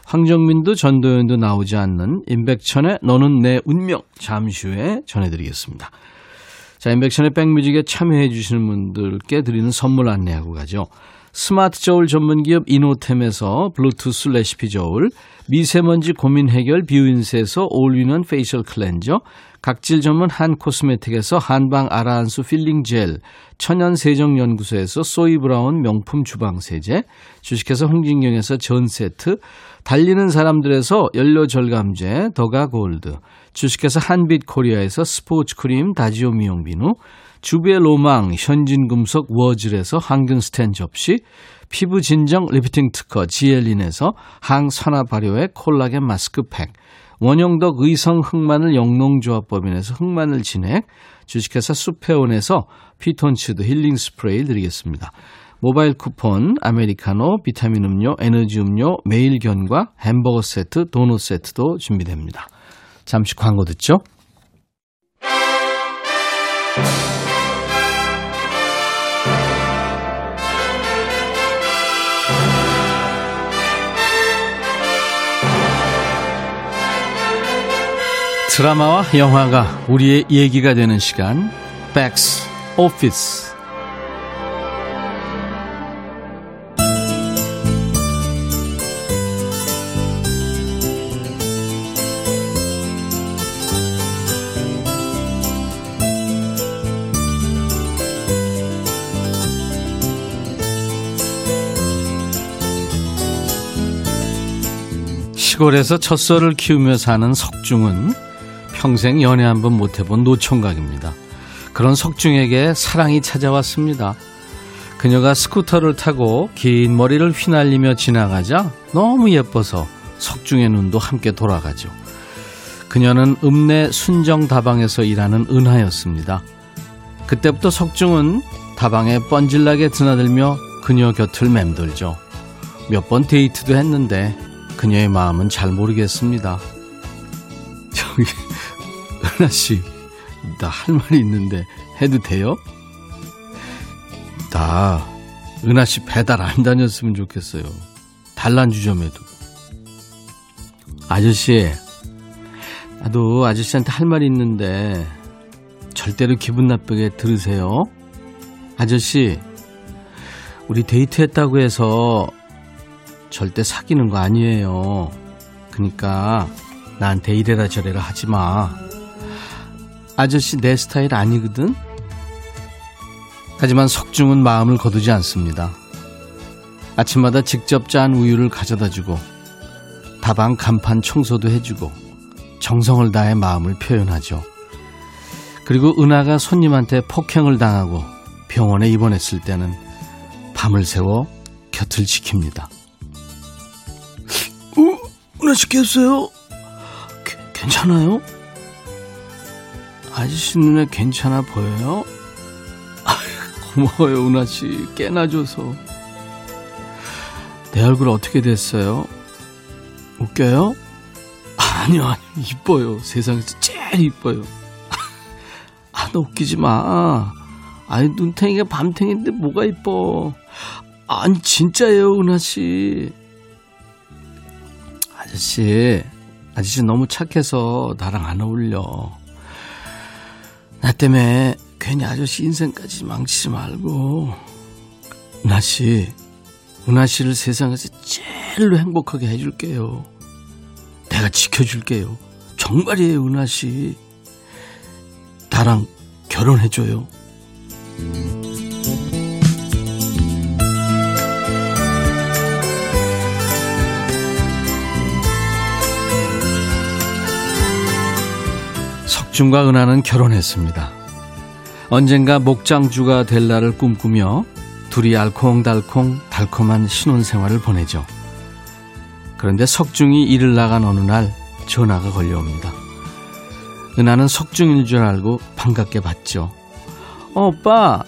황정민도 전도연도 나오지 않는 임백천의 너는 내 운명 잠시 후에 전해드리겠습니다. 자, 임백천의 백뮤직에 참여해 주시는 분들께 드리는 선물 안내하고 가죠. 스마트 저울 전문 기업 이노템에서 블루투스 레시피 저울, 미세먼지 고민 해결 뷰인스에서 all-in-one facial cleanser, 각질 전문 한 코스메틱에서 한방 아라한수 필링 젤, 천연 세정 연구소에서 소이 브라운 명품 주방 세제, 주식회사 홍진경에서 전 세트, 달리는 사람들에서 연료 절감제 더가 골드, 주식회사 한빛 코리아에서 스포츠 크림 다지오 미용 비누, 주베 로망 현진금속 워즐에서 항균 스텐 접시, 피부 진정 리프팅 특허 지엘린에서 항산화 발효의 콜라겐 마스크팩, 원형덕 의성 흑마늘 영농조합법인에서 흑마늘 진액, 주식회사 수페온에서 피톤치드 힐링 스프레이 드리겠습니다. 모바일 쿠폰, 아메리카노, 비타민 음료, 에너지 음료, 매일 견과 햄버거 세트, 도넛 세트도 준비됩니다. 잠시 광고 듣죠. 드라마와 영화가 우리의 얘기가 되는 시간 백스 오피스 시골에서 젖소를 키우며 사는 석중은 평생 연애 한 번 못 해본 노총각입니다. 그런 석중에게 사랑이 찾아왔습니다. 그녀가 스쿠터를 타고 긴 머리를 휘날리며 지나가자 너무 예뻐서 석중의 눈도 함께 돌아가죠. 그녀는 읍내 순정 다방에서 일하는 은하였습니다. 그때부터 석중은 다방에 뻔질나게 드나들며 그녀 곁을 맴돌죠. 몇 번 데이트도 했는데 그녀의 마음은 잘 모르겠습니다. 저기 은하 씨, 나 할 말이 있는데 해도 돼요? 나 은하 씨 배달 안 다녔으면 좋겠어요. 단란주점에도. 아저씨, 나도 아저씨한테 할 말이 있는데 절대로 기분 나쁘게 들으세요. 아저씨, 우리 데이트했다고 해서 절대 사귀는 거 아니에요. 그니까 나한테 이래라 저래라 하지 마. 아저씨 내 스타일 아니거든? 하지만 석중은 마음을 거두지 않습니다. 아침마다 직접 짠 우유를 가져다 주고 다방 간판 청소도 해주고 정성을 다해 마음을 표현하죠. 그리고 은하가 손님한테 폭행을 당하고 병원에 입원했을 때는 밤을 새워 곁을 지킵니다. 어? 씨 깼어요? 괜찮아요? 아저씨 눈에 괜찮아 보여요? 고마워요, 은하 씨. 깨나 줘서. 내 얼굴 어떻게 됐어요? 웃겨요? 아니요, 아니요. 이뻐요. 세상에서 제일 이뻐요. 아, 너 웃기지 마. 아니, 눈탱이가 밤탱인데 뭐가 이뻐. 아니, 진짜예요, 은하씨. 아저씨, 아저씨 너무 착해서 나랑 안 어울려. 나 때문에 괜히 아저씨 인생까지 망치지 말고. 은하 씨, 은하 씨를 세상에서 제일로 행복하게 해줄게요. 내가 지켜줄게요. 정말이에요, 은하 씨. 나랑 결혼해줘요. 석준과 은하는 결혼했습니다. 언젠가 목장주가 될 날을 꿈꾸며 둘이 알콩달콩 달콤한 신혼생활을 보내죠. 그런데 석중이 일을 나간 어느 날 전화가 걸려옵니다. 은하는 석중인 줄 알고 반갑게 받죠. 어, 오빠.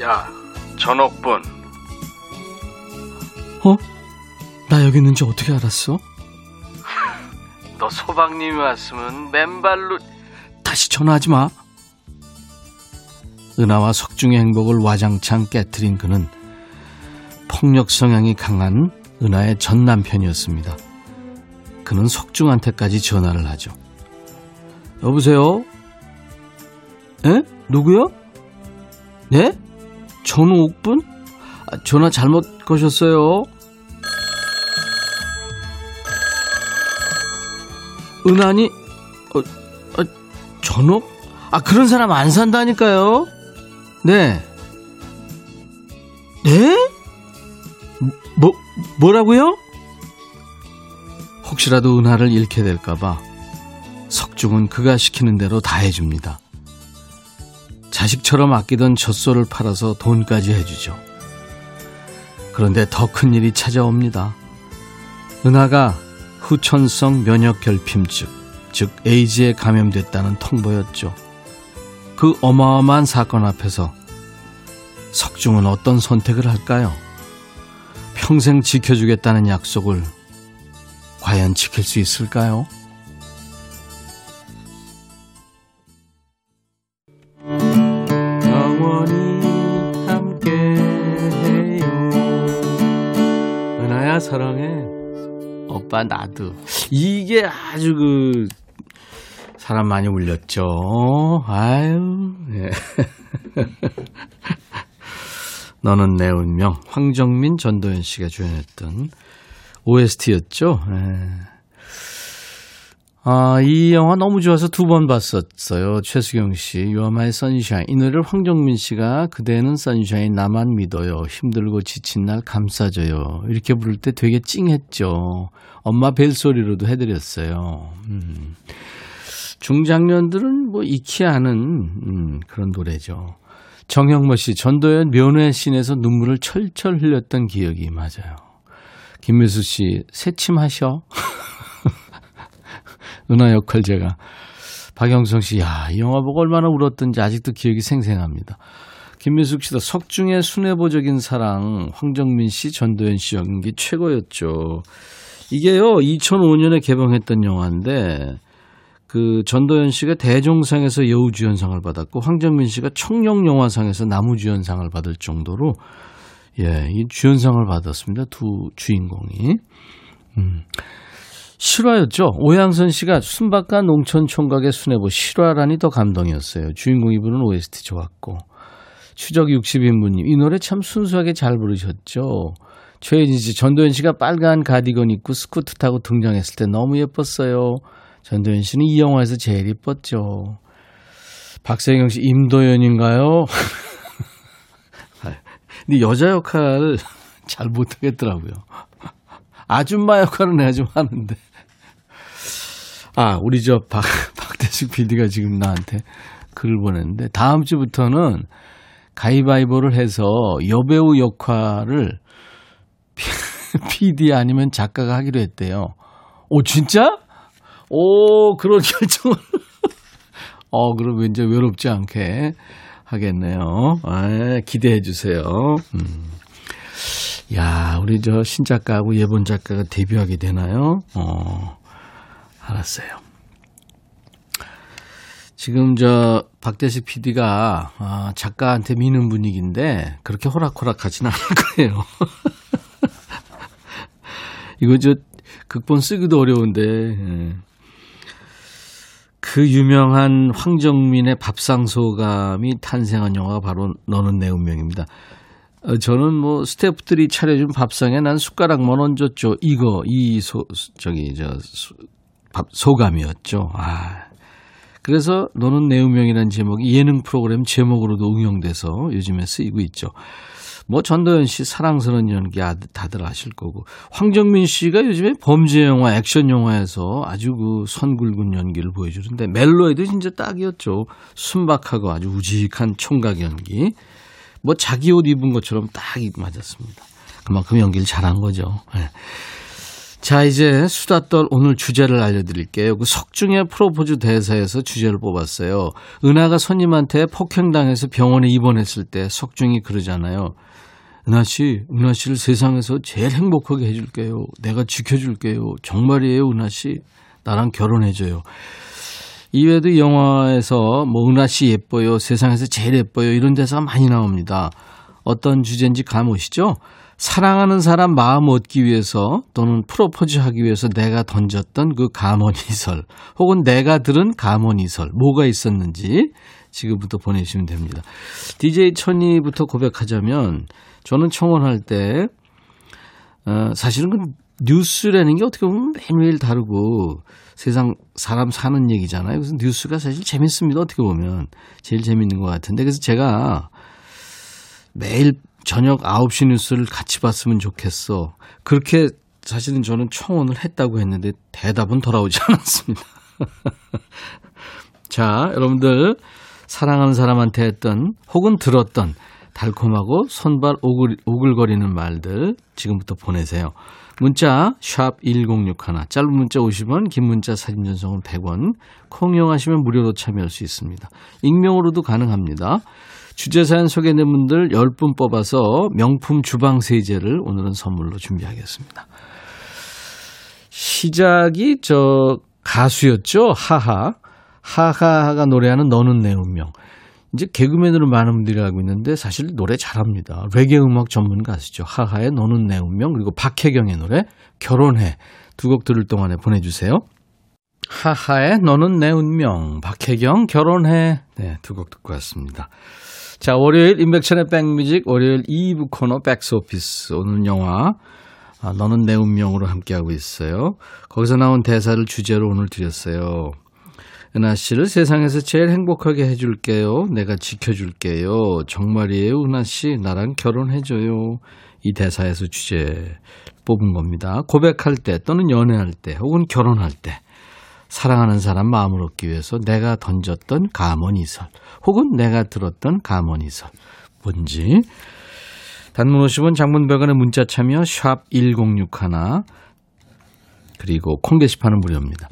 야, 전옥분. 어? 나 여기 있는지 어떻게 알았어? 너 소방님이 왔으면 맨발로 다시 전화하지 마. 은하와 석중의 행복을 와장창 깨뜨린 그는 폭력 성향이 강한 은하의 전 남편이었습니다. 그는 석중한테까지 전화를 하죠. 여보세요? 에? 누구요? 네? 전우 옥분? 아, 전화 잘못 거셨어요. 은하니? 어, 어, 전옥? 아, 그런 사람 안 산다니까요? 네. 네? 뭐, 뭐라고요? 혹시라도 은하를 잃게 될까봐 석중은 그가 시키는 대로 다 해줍니다. 자식처럼 아끼던 젖소를 팔아서 돈까지 해주죠. 그런데 더 큰 일이 찾아옵니다. 은하가 후천성 면역 결핍증, 즉 에이즈에 감염됐다는 통보였죠. 그 어마어마한 사건 앞에서 석중은 어떤 선택을 할까요? 평생 지켜주겠다는 약속을 과연 지킬 수 있을까요? 오빠 나도. 이게 아주 그 사람 많이 울렸죠. 아유. 예. 너는 내 운명. 황정민, 전도연 씨가 주연했던 OST였죠. 예. 아, 이 영화 너무 좋아서 두 번 봤었어요. 최수경 씨, my sunshine. 이 노래를 황정민 씨가 그대는 선샤인 나만 믿어요. 힘들고 지친 날 감싸줘요. 이렇게 부를 때 되게 찡했죠. 엄마 벨소리로도 해드렸어요. 음. 중장년들은 뭐 익히 아는 음, 그런 노래죠. 정형모 씨, 전도연 면회 씬에서 눈물을 철철 흘렸던 기억이 맞아요. 김미수 씨, 새침하셔. 은하 역할 제가. 박영성 씨, 야, 이 영화 보고 얼마나 울었던지 아직도 기억이 생생합니다. 김민숙 씨도 석중의 순애보적인 사랑, 황정민 씨, 전도연 씨 연기 최고였죠. 이게요, 2005년에 개봉했던 영화인데, 그 전도연 씨가 대종상에서 여우주연상을 받았고, 황정민 씨가 청룡영화상에서 나무주연상을 받을 정도로, 예, 이 주연상을 받았습니다. 두 주인공이. 음. 실화였죠. 오양선 씨가 순박한 농촌 총각의 수뇌부 실화라니 더 감동이었어요. 주인공이 부른 OST 좋았고. 추적 60인분님, 이 노래 참 순수하게 잘 부르셨죠. 최혜진 씨, 전도연 씨가 빨간 가디건 입고 스쿠트 타고 등장했을 때 너무 예뻤어요. 전도연 씨는 이 영화에서 제일 예뻤죠. 박세경 씨, 임도연인가요? 근데 여자 역할 잘 못하겠더라고요. 아줌마 역할은 내가 좀 하는데. 아, 우리 저 박, 박대식 PD가 지금 나한테 글을 보냈는데, 다음 주부터는 가위바위보를 해서 여배우 역할을 PD 아니면 작가가 하기로 했대요. 오, 진짜? 오, 그런 결정을. 어, 그럼 왠지 외롭지 않게 하겠네요. 아, 기대해 주세요. 음. 야, 우리 저 신작가하고 예본 작가가 데뷔하게 되나요? 어, 알았어요. 지금 저 박대식 PD가 아, 작가한테 미는 분위기인데 그렇게 호락호락 하지는 않을 거예요. 이거 저 극본 쓰기도 어려운데 예. 그 유명한 황정민의 밥상소감이 탄생한 영화가 바로 너는 내 운명입니다. 어, 저는 뭐 스태프들이 차려준 밥상에 난 숟가락만 얹었죠. 이거 이 소 저기 저밥 소감이었죠. 아. 그래서 너는 내 운명이라는 제목이 예능 프로그램 제목으로도 응용돼서 요즘에 쓰이고 있죠. 뭐 전도연 씨 사랑스러운 연기 다들 아실 거고 황정민 씨가 요즘에 범죄 영화, 액션 영화에서 아주 그 선굵은 연기를 보여주는데 멜로에도 진짜 딱이었죠. 순박하고 아주 우직한 총각 연기. 뭐 자기 옷 입은 것처럼 딱 맞았습니다. 그만큼 연기를 잘한 거죠. 네. 자, 이제 수다 떨 오늘 주제를 알려드릴게요. 그 석중의 프로포즈 대사에서 주제를 뽑았어요. 은하가 손님한테 폭행당해서 병원에 입원했을 때 석중이 그러잖아요. 은하 씨, 은하 씨를 세상에서 제일 행복하게 해줄게요. 내가 지켜줄게요. 정말이에요, 은하 씨. 나랑 결혼해줘요. 이외에도 영화에서 뭐 은하 씨 예뻐요, 세상에서 제일 예뻐요 이런 대사가 많이 나옵니다. 어떤 주제인지 감 오시죠? 사랑하는 사람 마음 얻기 위해서 또는 프로포즈 하기 위해서 내가 던졌던 그 감언이설 혹은 내가 들은 감언이설 뭐가 있었는지 지금부터 보내주시면 됩니다. DJ 천이부터 고백하자면 저는 청원할 때 어, 사실은 그 뉴스라는 게 어떻게 보면 매일매일 다르고 세상 사람 사는 얘기잖아요. 그래서 뉴스가 사실 재밌습니다. 어떻게 보면 제일 재밌는 것 같은데 그래서 제가 매일 저녁 9시 뉴스를 같이 봤으면 좋겠어. 그렇게 사실은 저는 청원을 했다고 했는데 대답은 돌아오지 않았습니다. 자, 여러분들 사랑하는 사람한테 했던 혹은 들었던 달콤하고 손발 오글, 오글거리는 말들 지금부터 보내세요. 문자 1061, 짧은 문자 50원, 긴 문자 사진 전송은 100원, 콩 이용하시면 무료로 참여할 수 있습니다. 익명으로도 가능합니다. 주제 사연 소개된 분들 10분 뽑아서 명품 주방 세제를 오늘은 선물로 준비하겠습니다. 시작이 저 가수였죠. 하하. 하하가 노래하는 너는 내 운명. 이제 개그맨으로 많은 분들이 알고 있는데 사실 노래 잘합니다. 레게 음악 전문 가수죠. 하하의 너는 내 운명 그리고 박혜경의 노래 결혼해 두 곡 들을 동안에 보내주세요. 하하의 너는 내 운명 박혜경 결혼해 네 두 곡 듣고 왔습니다. 자 월요일 인백천의 백뮤직 월요일 2부 코너 백스오피스 오늘 영화 아, 너는 내 운명으로 함께하고 있어요. 거기서 나온 대사를 주제로 오늘 드렸어요. 은하 씨를 세상에서 제일 행복하게 해줄게요. 내가 지켜줄게요. 정말이에요, 은하 씨. 나랑 결혼해줘요. 이 대사에서 주제 뽑은 겁니다. 고백할 때 또는 연애할 때 혹은 결혼할 때 사랑하는 사람 마음을 얻기 위해서 내가 던졌던 감언이설 혹은 내가 들었던 감언이설 뭔지 단문 50원 장문백원의 문자 참여 샵 1061 그리고 콩 게시판은 무료입니다.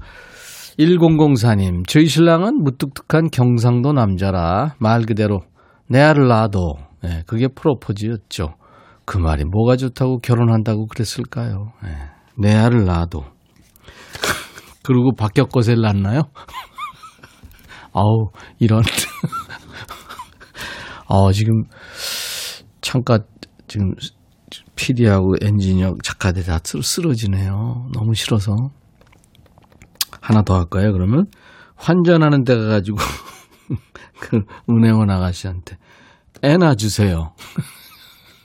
1004님, 저희 신랑은 무뚝뚝한 경상도 남자라 말 그대로 내 알을 낳아도 네, 그게 프로포즈였죠. 그 말이 뭐가 좋다고 결혼한다고 그랬을까요? 네, 내 알을 낳아도. 그리고 박격거세를 낳나요? 아우, 이런. 어, 지금 창가 지금 PD하고 엔지니어 작가들이 다 쓰러지네요. 너무 싫어서. 하나 더 할까요, 그러면? 환전하는 데 가가지고, 그 은행원 아가씨한테, 애나 주세요.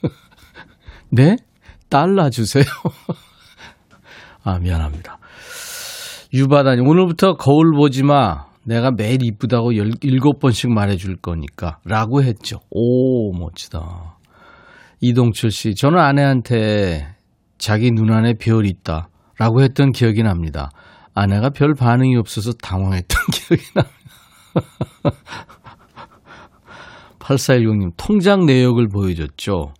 네? 달러 주세요. 아, 미안합니다. 유바다니, 오늘부터 거울 보지 마. 내가 매일 이쁘다고 열, 일곱 번씩 말해줄 거니까. 라고 했죠. 오, 멋지다. 이동철 씨, 저는 아내한테 자기 눈 안에 별이 있다. 라고 했던 기억이 납니다. 아내가 별 반응이 없어서 당황했던 기억이 납니다. 8410님, 통장 내역을 보여줬죠.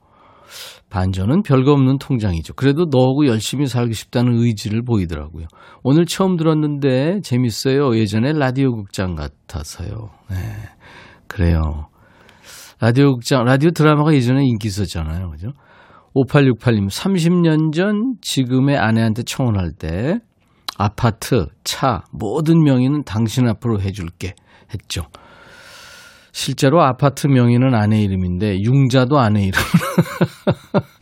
반전은 별거 없는 통장이죠. 그래도 너하고 열심히 살고 싶다는 의지를 보이더라고요. 오늘 처음 들었는데 재밌어요. 예전에 라디오 극장 같아서요. 네. 그래요. 라디오 극장, 라디오 드라마가 예전에 인기 있었잖아요. 그죠? 5868님, 30년 전 지금의 아내한테 청혼할 때 아파트, 차, 모든 명의는 당신 앞으로 해줄게 했죠. 실제로 아파트 명의는 아내 이름인데 융자도 아내 이름.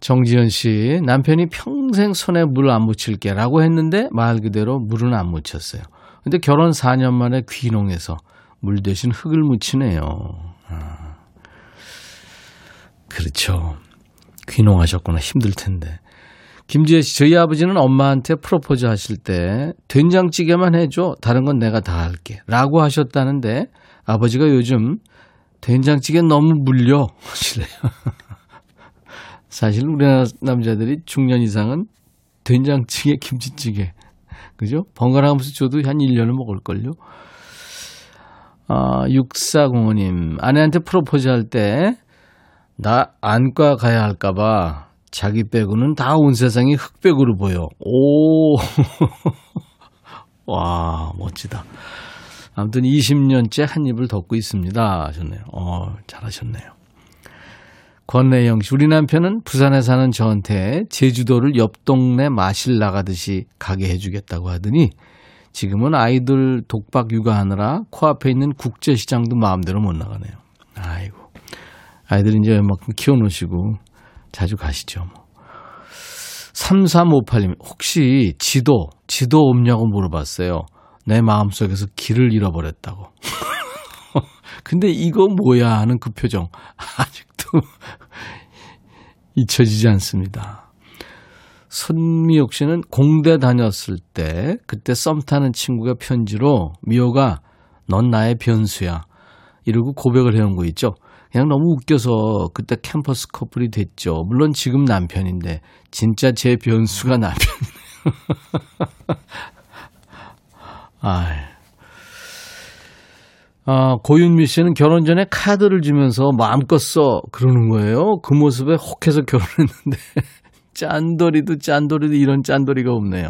정지현 씨, 남편이 평생 손에 물 안 묻힐게라고 했는데 말 그대로 물은 안 묻혔어요. 근데 결혼 4년 만에 귀농해서 물 대신 흙을 묻히네요. 아, 그렇죠. 귀농하셨구나. 힘들 텐데. 김지혜 씨, 저희 아버지는 엄마한테 프로포즈 하실 때 된장찌개만 해줘. 다른 건 내가 다 할게. 라고 하셨다는데 아버지가 요즘 된장찌개 너무 물려 하시래요. 사실 우리나라 남자들이 중년 이상은 된장찌개, 김치찌개. 그죠? 번갈아 가면서 줘도 한 1년을 먹을걸요. 아, 6405님. 아내한테 프로포즈 할 때, 나 안과 가야 할까봐 자기 빼고는 다 온 세상이 흑백으로 보여. 오. 와, 멋지다. 아무튼 20년째 한 입을 덮고 있습니다. 하셨네요. 어, 잘하셨네요. 권내영 씨, 우리 남편은 부산에 사는 저한테 제주도를 옆 동네 마실 나가듯이 가게 해주겠다고 하더니 지금은 아이들 독박 육아하느라 코앞에 있는 국제시장도 마음대로 못 나가네요. 아이고. 아이들 이제 웬만큼 키워놓으시고 자주 가시죠. 뭐. 3358님, 혹시 지도, 지도 없냐고 물어봤어요. 내 마음속에서 길을 잃어버렸다고. 근데 이거 뭐야 하는 그 표정. 아직도 잊혀지지 않습니다. 손미옥 씨는 공대 다녔을 때 그때 썸 타는 친구가 편지로 미호가 넌 나의 변수야 이러고 고백을 해온 거 있죠. 그냥 너무 웃겨서 그때 캠퍼스 커플이 됐죠. 물론 지금 남편인데 진짜 제 변수가 남편이네요. 아. 아, 고윤미 씨는 결혼 전에 카드를 주면서 마음껏 써 그러는 거예요. 그 모습에 혹해서 결혼했는데 짠돌이도 짠돌이도 이런 짠돌이가 없네요.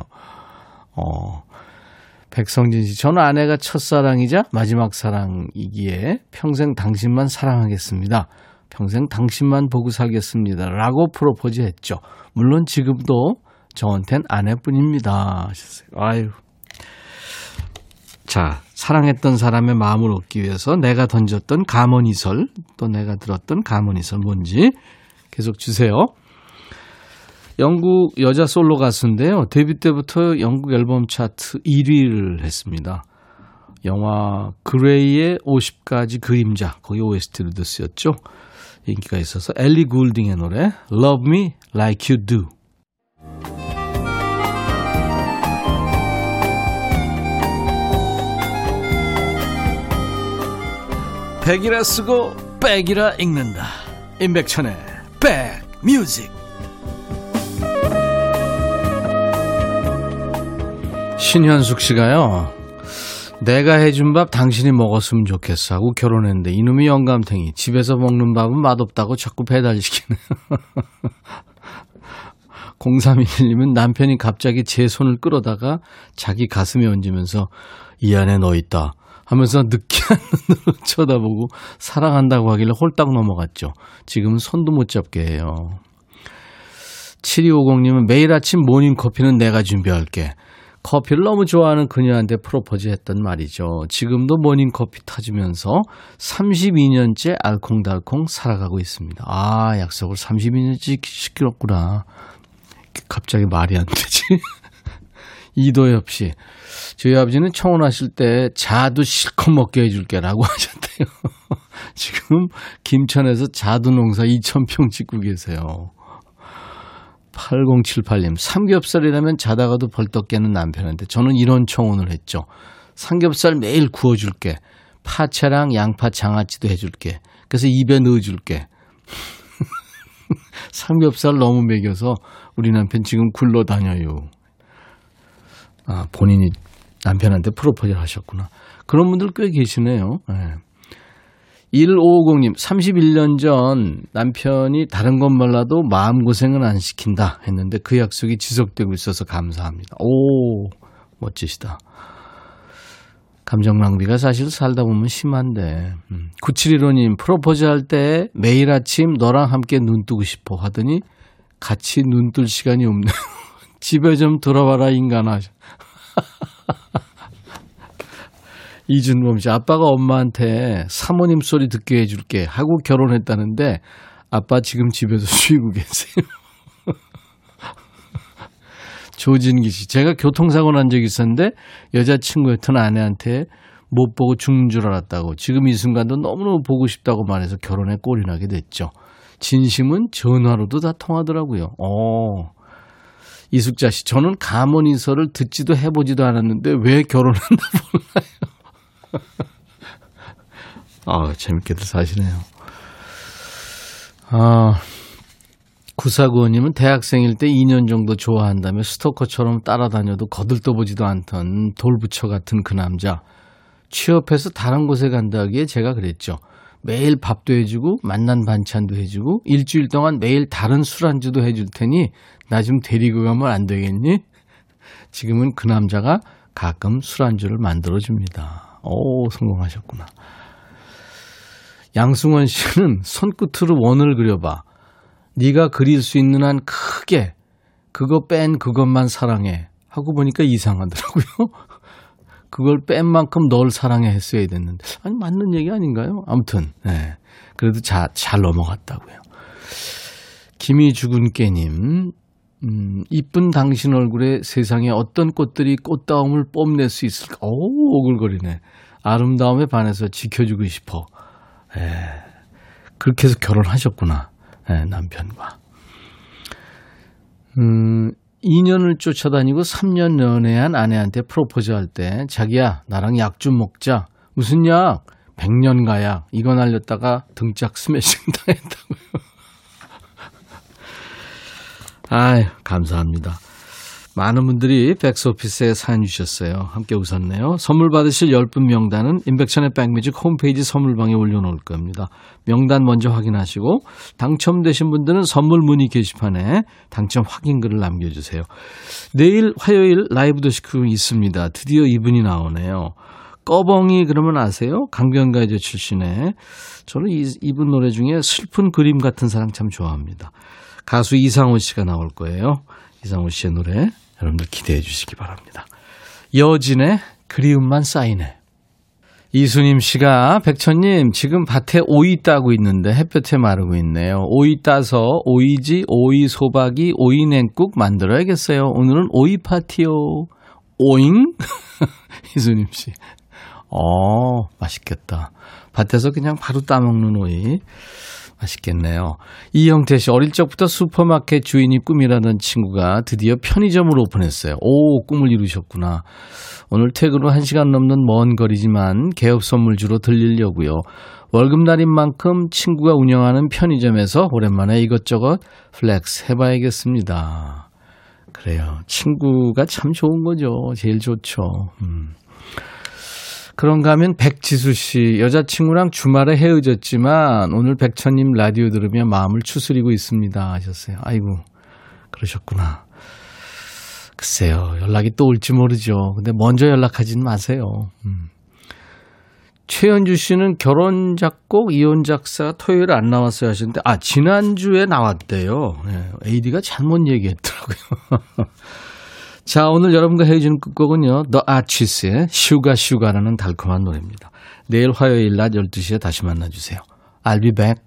어. 백성진 씨, 저는 아내가 첫사랑이자 마지막 사랑이기에 평생 당신만 사랑하겠습니다. 평생 당신만 보고 살겠습니다. 라고 프로포즈 했죠. 물론 지금도 저한텐 아내뿐입니다. 하셨어요. 아유. 자, 사랑했던 사람의 마음을 얻기 위해서 내가 던졌던 가문이설, 또 내가 들었던 가문이설 뭔지 계속 주세요. 영국 여자 솔로 가수인데요. 데뷔 때부터 영국 앨범 차트 1위를 했습니다. 영화 그레이의 50가지 그림자 거기 OST로도 쓰였죠. 인기가 있어서 엘리 굴딩의 노래 Love Me Like You Do 백이라 쓰고 백이라 읽는다. 임백천의 백뮤직 신현숙 씨가요. 내가 해준 밥 당신이 먹었으면 좋겠어 하고 결혼했는데 이놈이 영감탱이 집에서 먹는 밥은 맛없다고 자꾸 배달시키네요. 0321님은 남편이 갑자기 제 손을 끌어다가 자기 가슴에 얹으면서 이 안에 너 있다 하면서 느끼한 눈으로 쳐다보고 사랑한다고 하길래 홀딱 넘어갔죠. 지금은 손도 못 잡게 해요. 7250님은 매일 아침 모닝 커피는 내가 준비할게. 커피를 너무 좋아하는 그녀한테 프로포즈 했던 말이죠. 지금도 모닝커피 타주면서 32년째 알콩달콩 살아가고 있습니다. 아, 약속을 32년째 지키시는구나. 갑자기 말이 안 되지. 이도엽 씨. 저희 아버지는 청혼하실 때 자두 실컷 먹게 해줄게라고 하셨대요. 지금 김천에서 자두 농사 2,000평 짓고 계세요. 8078님, 삼겹살이라면 자다가도 벌떡 깨는 남편한테 저는 이런 청혼을 했죠. 삼겹살 매일 구워줄게. 파채랑 양파 장아찌도 해줄게. 그래서 입에 넣어줄게. 삼겹살 너무 먹여서 우리 남편 지금 굴러 다녀요. 아, 본인이 남편한테 프로포즈를 하셨구나. 그런 분들 꽤 계시네요. 네. 1550님, 31년 전 남편이 다른 건 몰라도 마음고생은 안 시킨다 했는데 그 약속이 지속되고 있어서 감사합니다. 오, 멋지시다. 감정 낭비가 사실 살다 보면 심한데. 음. 9715님, 프로포즈 할 때 매일 아침 너랑 함께 눈 뜨고 싶어 하더니 같이 눈 뜰 시간이 없네. 집에 좀 들어와라, 인간아. 이준범 씨, 아빠가 엄마한테 사모님 소리 듣게 해줄게 하고 결혼했다는데 아빠 지금 집에서 쉬고 계세요. 조진기 씨, 제가 교통사고 난 적이 있었는데 여자친구였던 아내한테 못 보고 죽는 줄 알았다고 지금 이 순간도 너무너무 보고 싶다고 말해서 결혼에 꼴이 나게 됐죠. 진심은 전화로도 다 통하더라고요. 어. 이숙자 씨, 저는 가문 인서를 듣지도 해보지도 않았는데 왜 결혼했나 몰라요. 아, 재밌게들 사시네요. 아, 구사구원님은 대학생일 때 2년 정도 좋아한다며 스토커처럼 따라다녀도 거들떠보지도 않던 돌부처 같은 그 남자. 취업해서 다른 곳에 간다기에 제가 그랬죠. 매일 밥도 해주고 만난 반찬도 해주고 일주일 동안 매일 다른 술안주도 해줄 테니 나 좀 데리고 가면 안 되겠니? 지금은 그 남자가 가끔 술안주를 만들어줍니다. 오 성공하셨구나. 양승원 씨는 손끝으로 원을 그려봐. 네가 그릴 수 있는 한 크게 그거 뺀 그것만 사랑해 하고 보니까 이상하더라고요. 그걸 뺀 만큼 널 사랑해 했어야 됐는데 아니 맞는 얘기 아닌가요? 아무튼 네. 그래도 자, 잘 넘어갔다고요. 김이 죽은 깨님 음, 이쁜 당신 얼굴에 세상에 어떤 꽃들이 꽃다움을 뽐낼 수 있을까? 오, 오글거리네. 아름다움에 반해서 지켜주고 싶어. 에, 그렇게 해서 결혼하셨구나. 에, 남편과. 음, 2년을 쫓아다니고 3년 연애한 아내한테 프로포즈 할 때 자기야 나랑 약 좀 먹자. 무슨 약? 백년가약. 이거 날렸다가 등짝 스매싱 당했다고요. 아유 감사합니다. 많은 분들이 백스오피스에 사연 주셨어요. 함께 웃었네요. 선물 받으실 10분 명단은 인백션의 백뮤직 홈페이지 선물방에 올려놓을 겁니다. 명단 먼저 확인하시고 당첨되신 분들은 선물 문의 게시판에 당첨 확인글을 남겨주세요. 내일 화요일 라이브 도시크 있습니다. 드디어 이분이 나오네요. 꺼벙이 그러면 아세요? 강변가요제 출신의 저는 이, 이분 노래 중에 슬픈 그림 같은 사랑 참 좋아합니다. 가수 이상호 씨가 나올 거예요. 이상호 씨의 노래 여러분들 기대해 주시기 바랍니다. 여진의 그리움만 쌓이네. 이수님 씨가 백천님 지금 밭에 오이 따고 있는데 햇볕에 마르고 있네요. 오이 따서 오이지, 오이 소박이, 오이 냉국 만들어야겠어요. 오늘은 오이 파티요. 오잉? 이수님 씨. 어, 맛있겠다. 밭에서 그냥 바로 따먹는 오이. 맛있겠네요. 이형태 씨, 어릴 적부터 슈퍼마켓 주인이 꿈이라던 친구가 드디어 편의점을 오픈했어요. 오, 꿈을 이루셨구나. 오늘 퇴근 후 1시간 넘는 먼 거리지만 개업 선물 주러 들리려고요. 월급날인 만큼 친구가 운영하는 편의점에서 오랜만에 이것저것 flex 해봐야겠습니다. 그래요. 친구가 참 좋은 거죠. 제일 좋죠. 음. 그런가 하면 백지수 씨, 여자친구랑 주말에 헤어졌지만 오늘 백천님 라디오 들으며 마음을 추스리고 있습니다. 하셨어요. 아이고, 그러셨구나. 글쎄요, 연락이 또 올지 모르죠. 근데 먼저 연락하진 마세요. 음. 최현주 씨는 결혼 작곡, 이혼 작사 토요일에 안 나왔어요 하시는데, 아, 지난주에 나왔대요. 네, AD가 잘못 얘기했더라고요. 자, 오늘 여러분과 헤어지는 끝곡은요. The Archies의 Sugar Sugar라는 달콤한 노래입니다. 내일 화요일 낮 12시에 다시 만나주세요. I'll be back.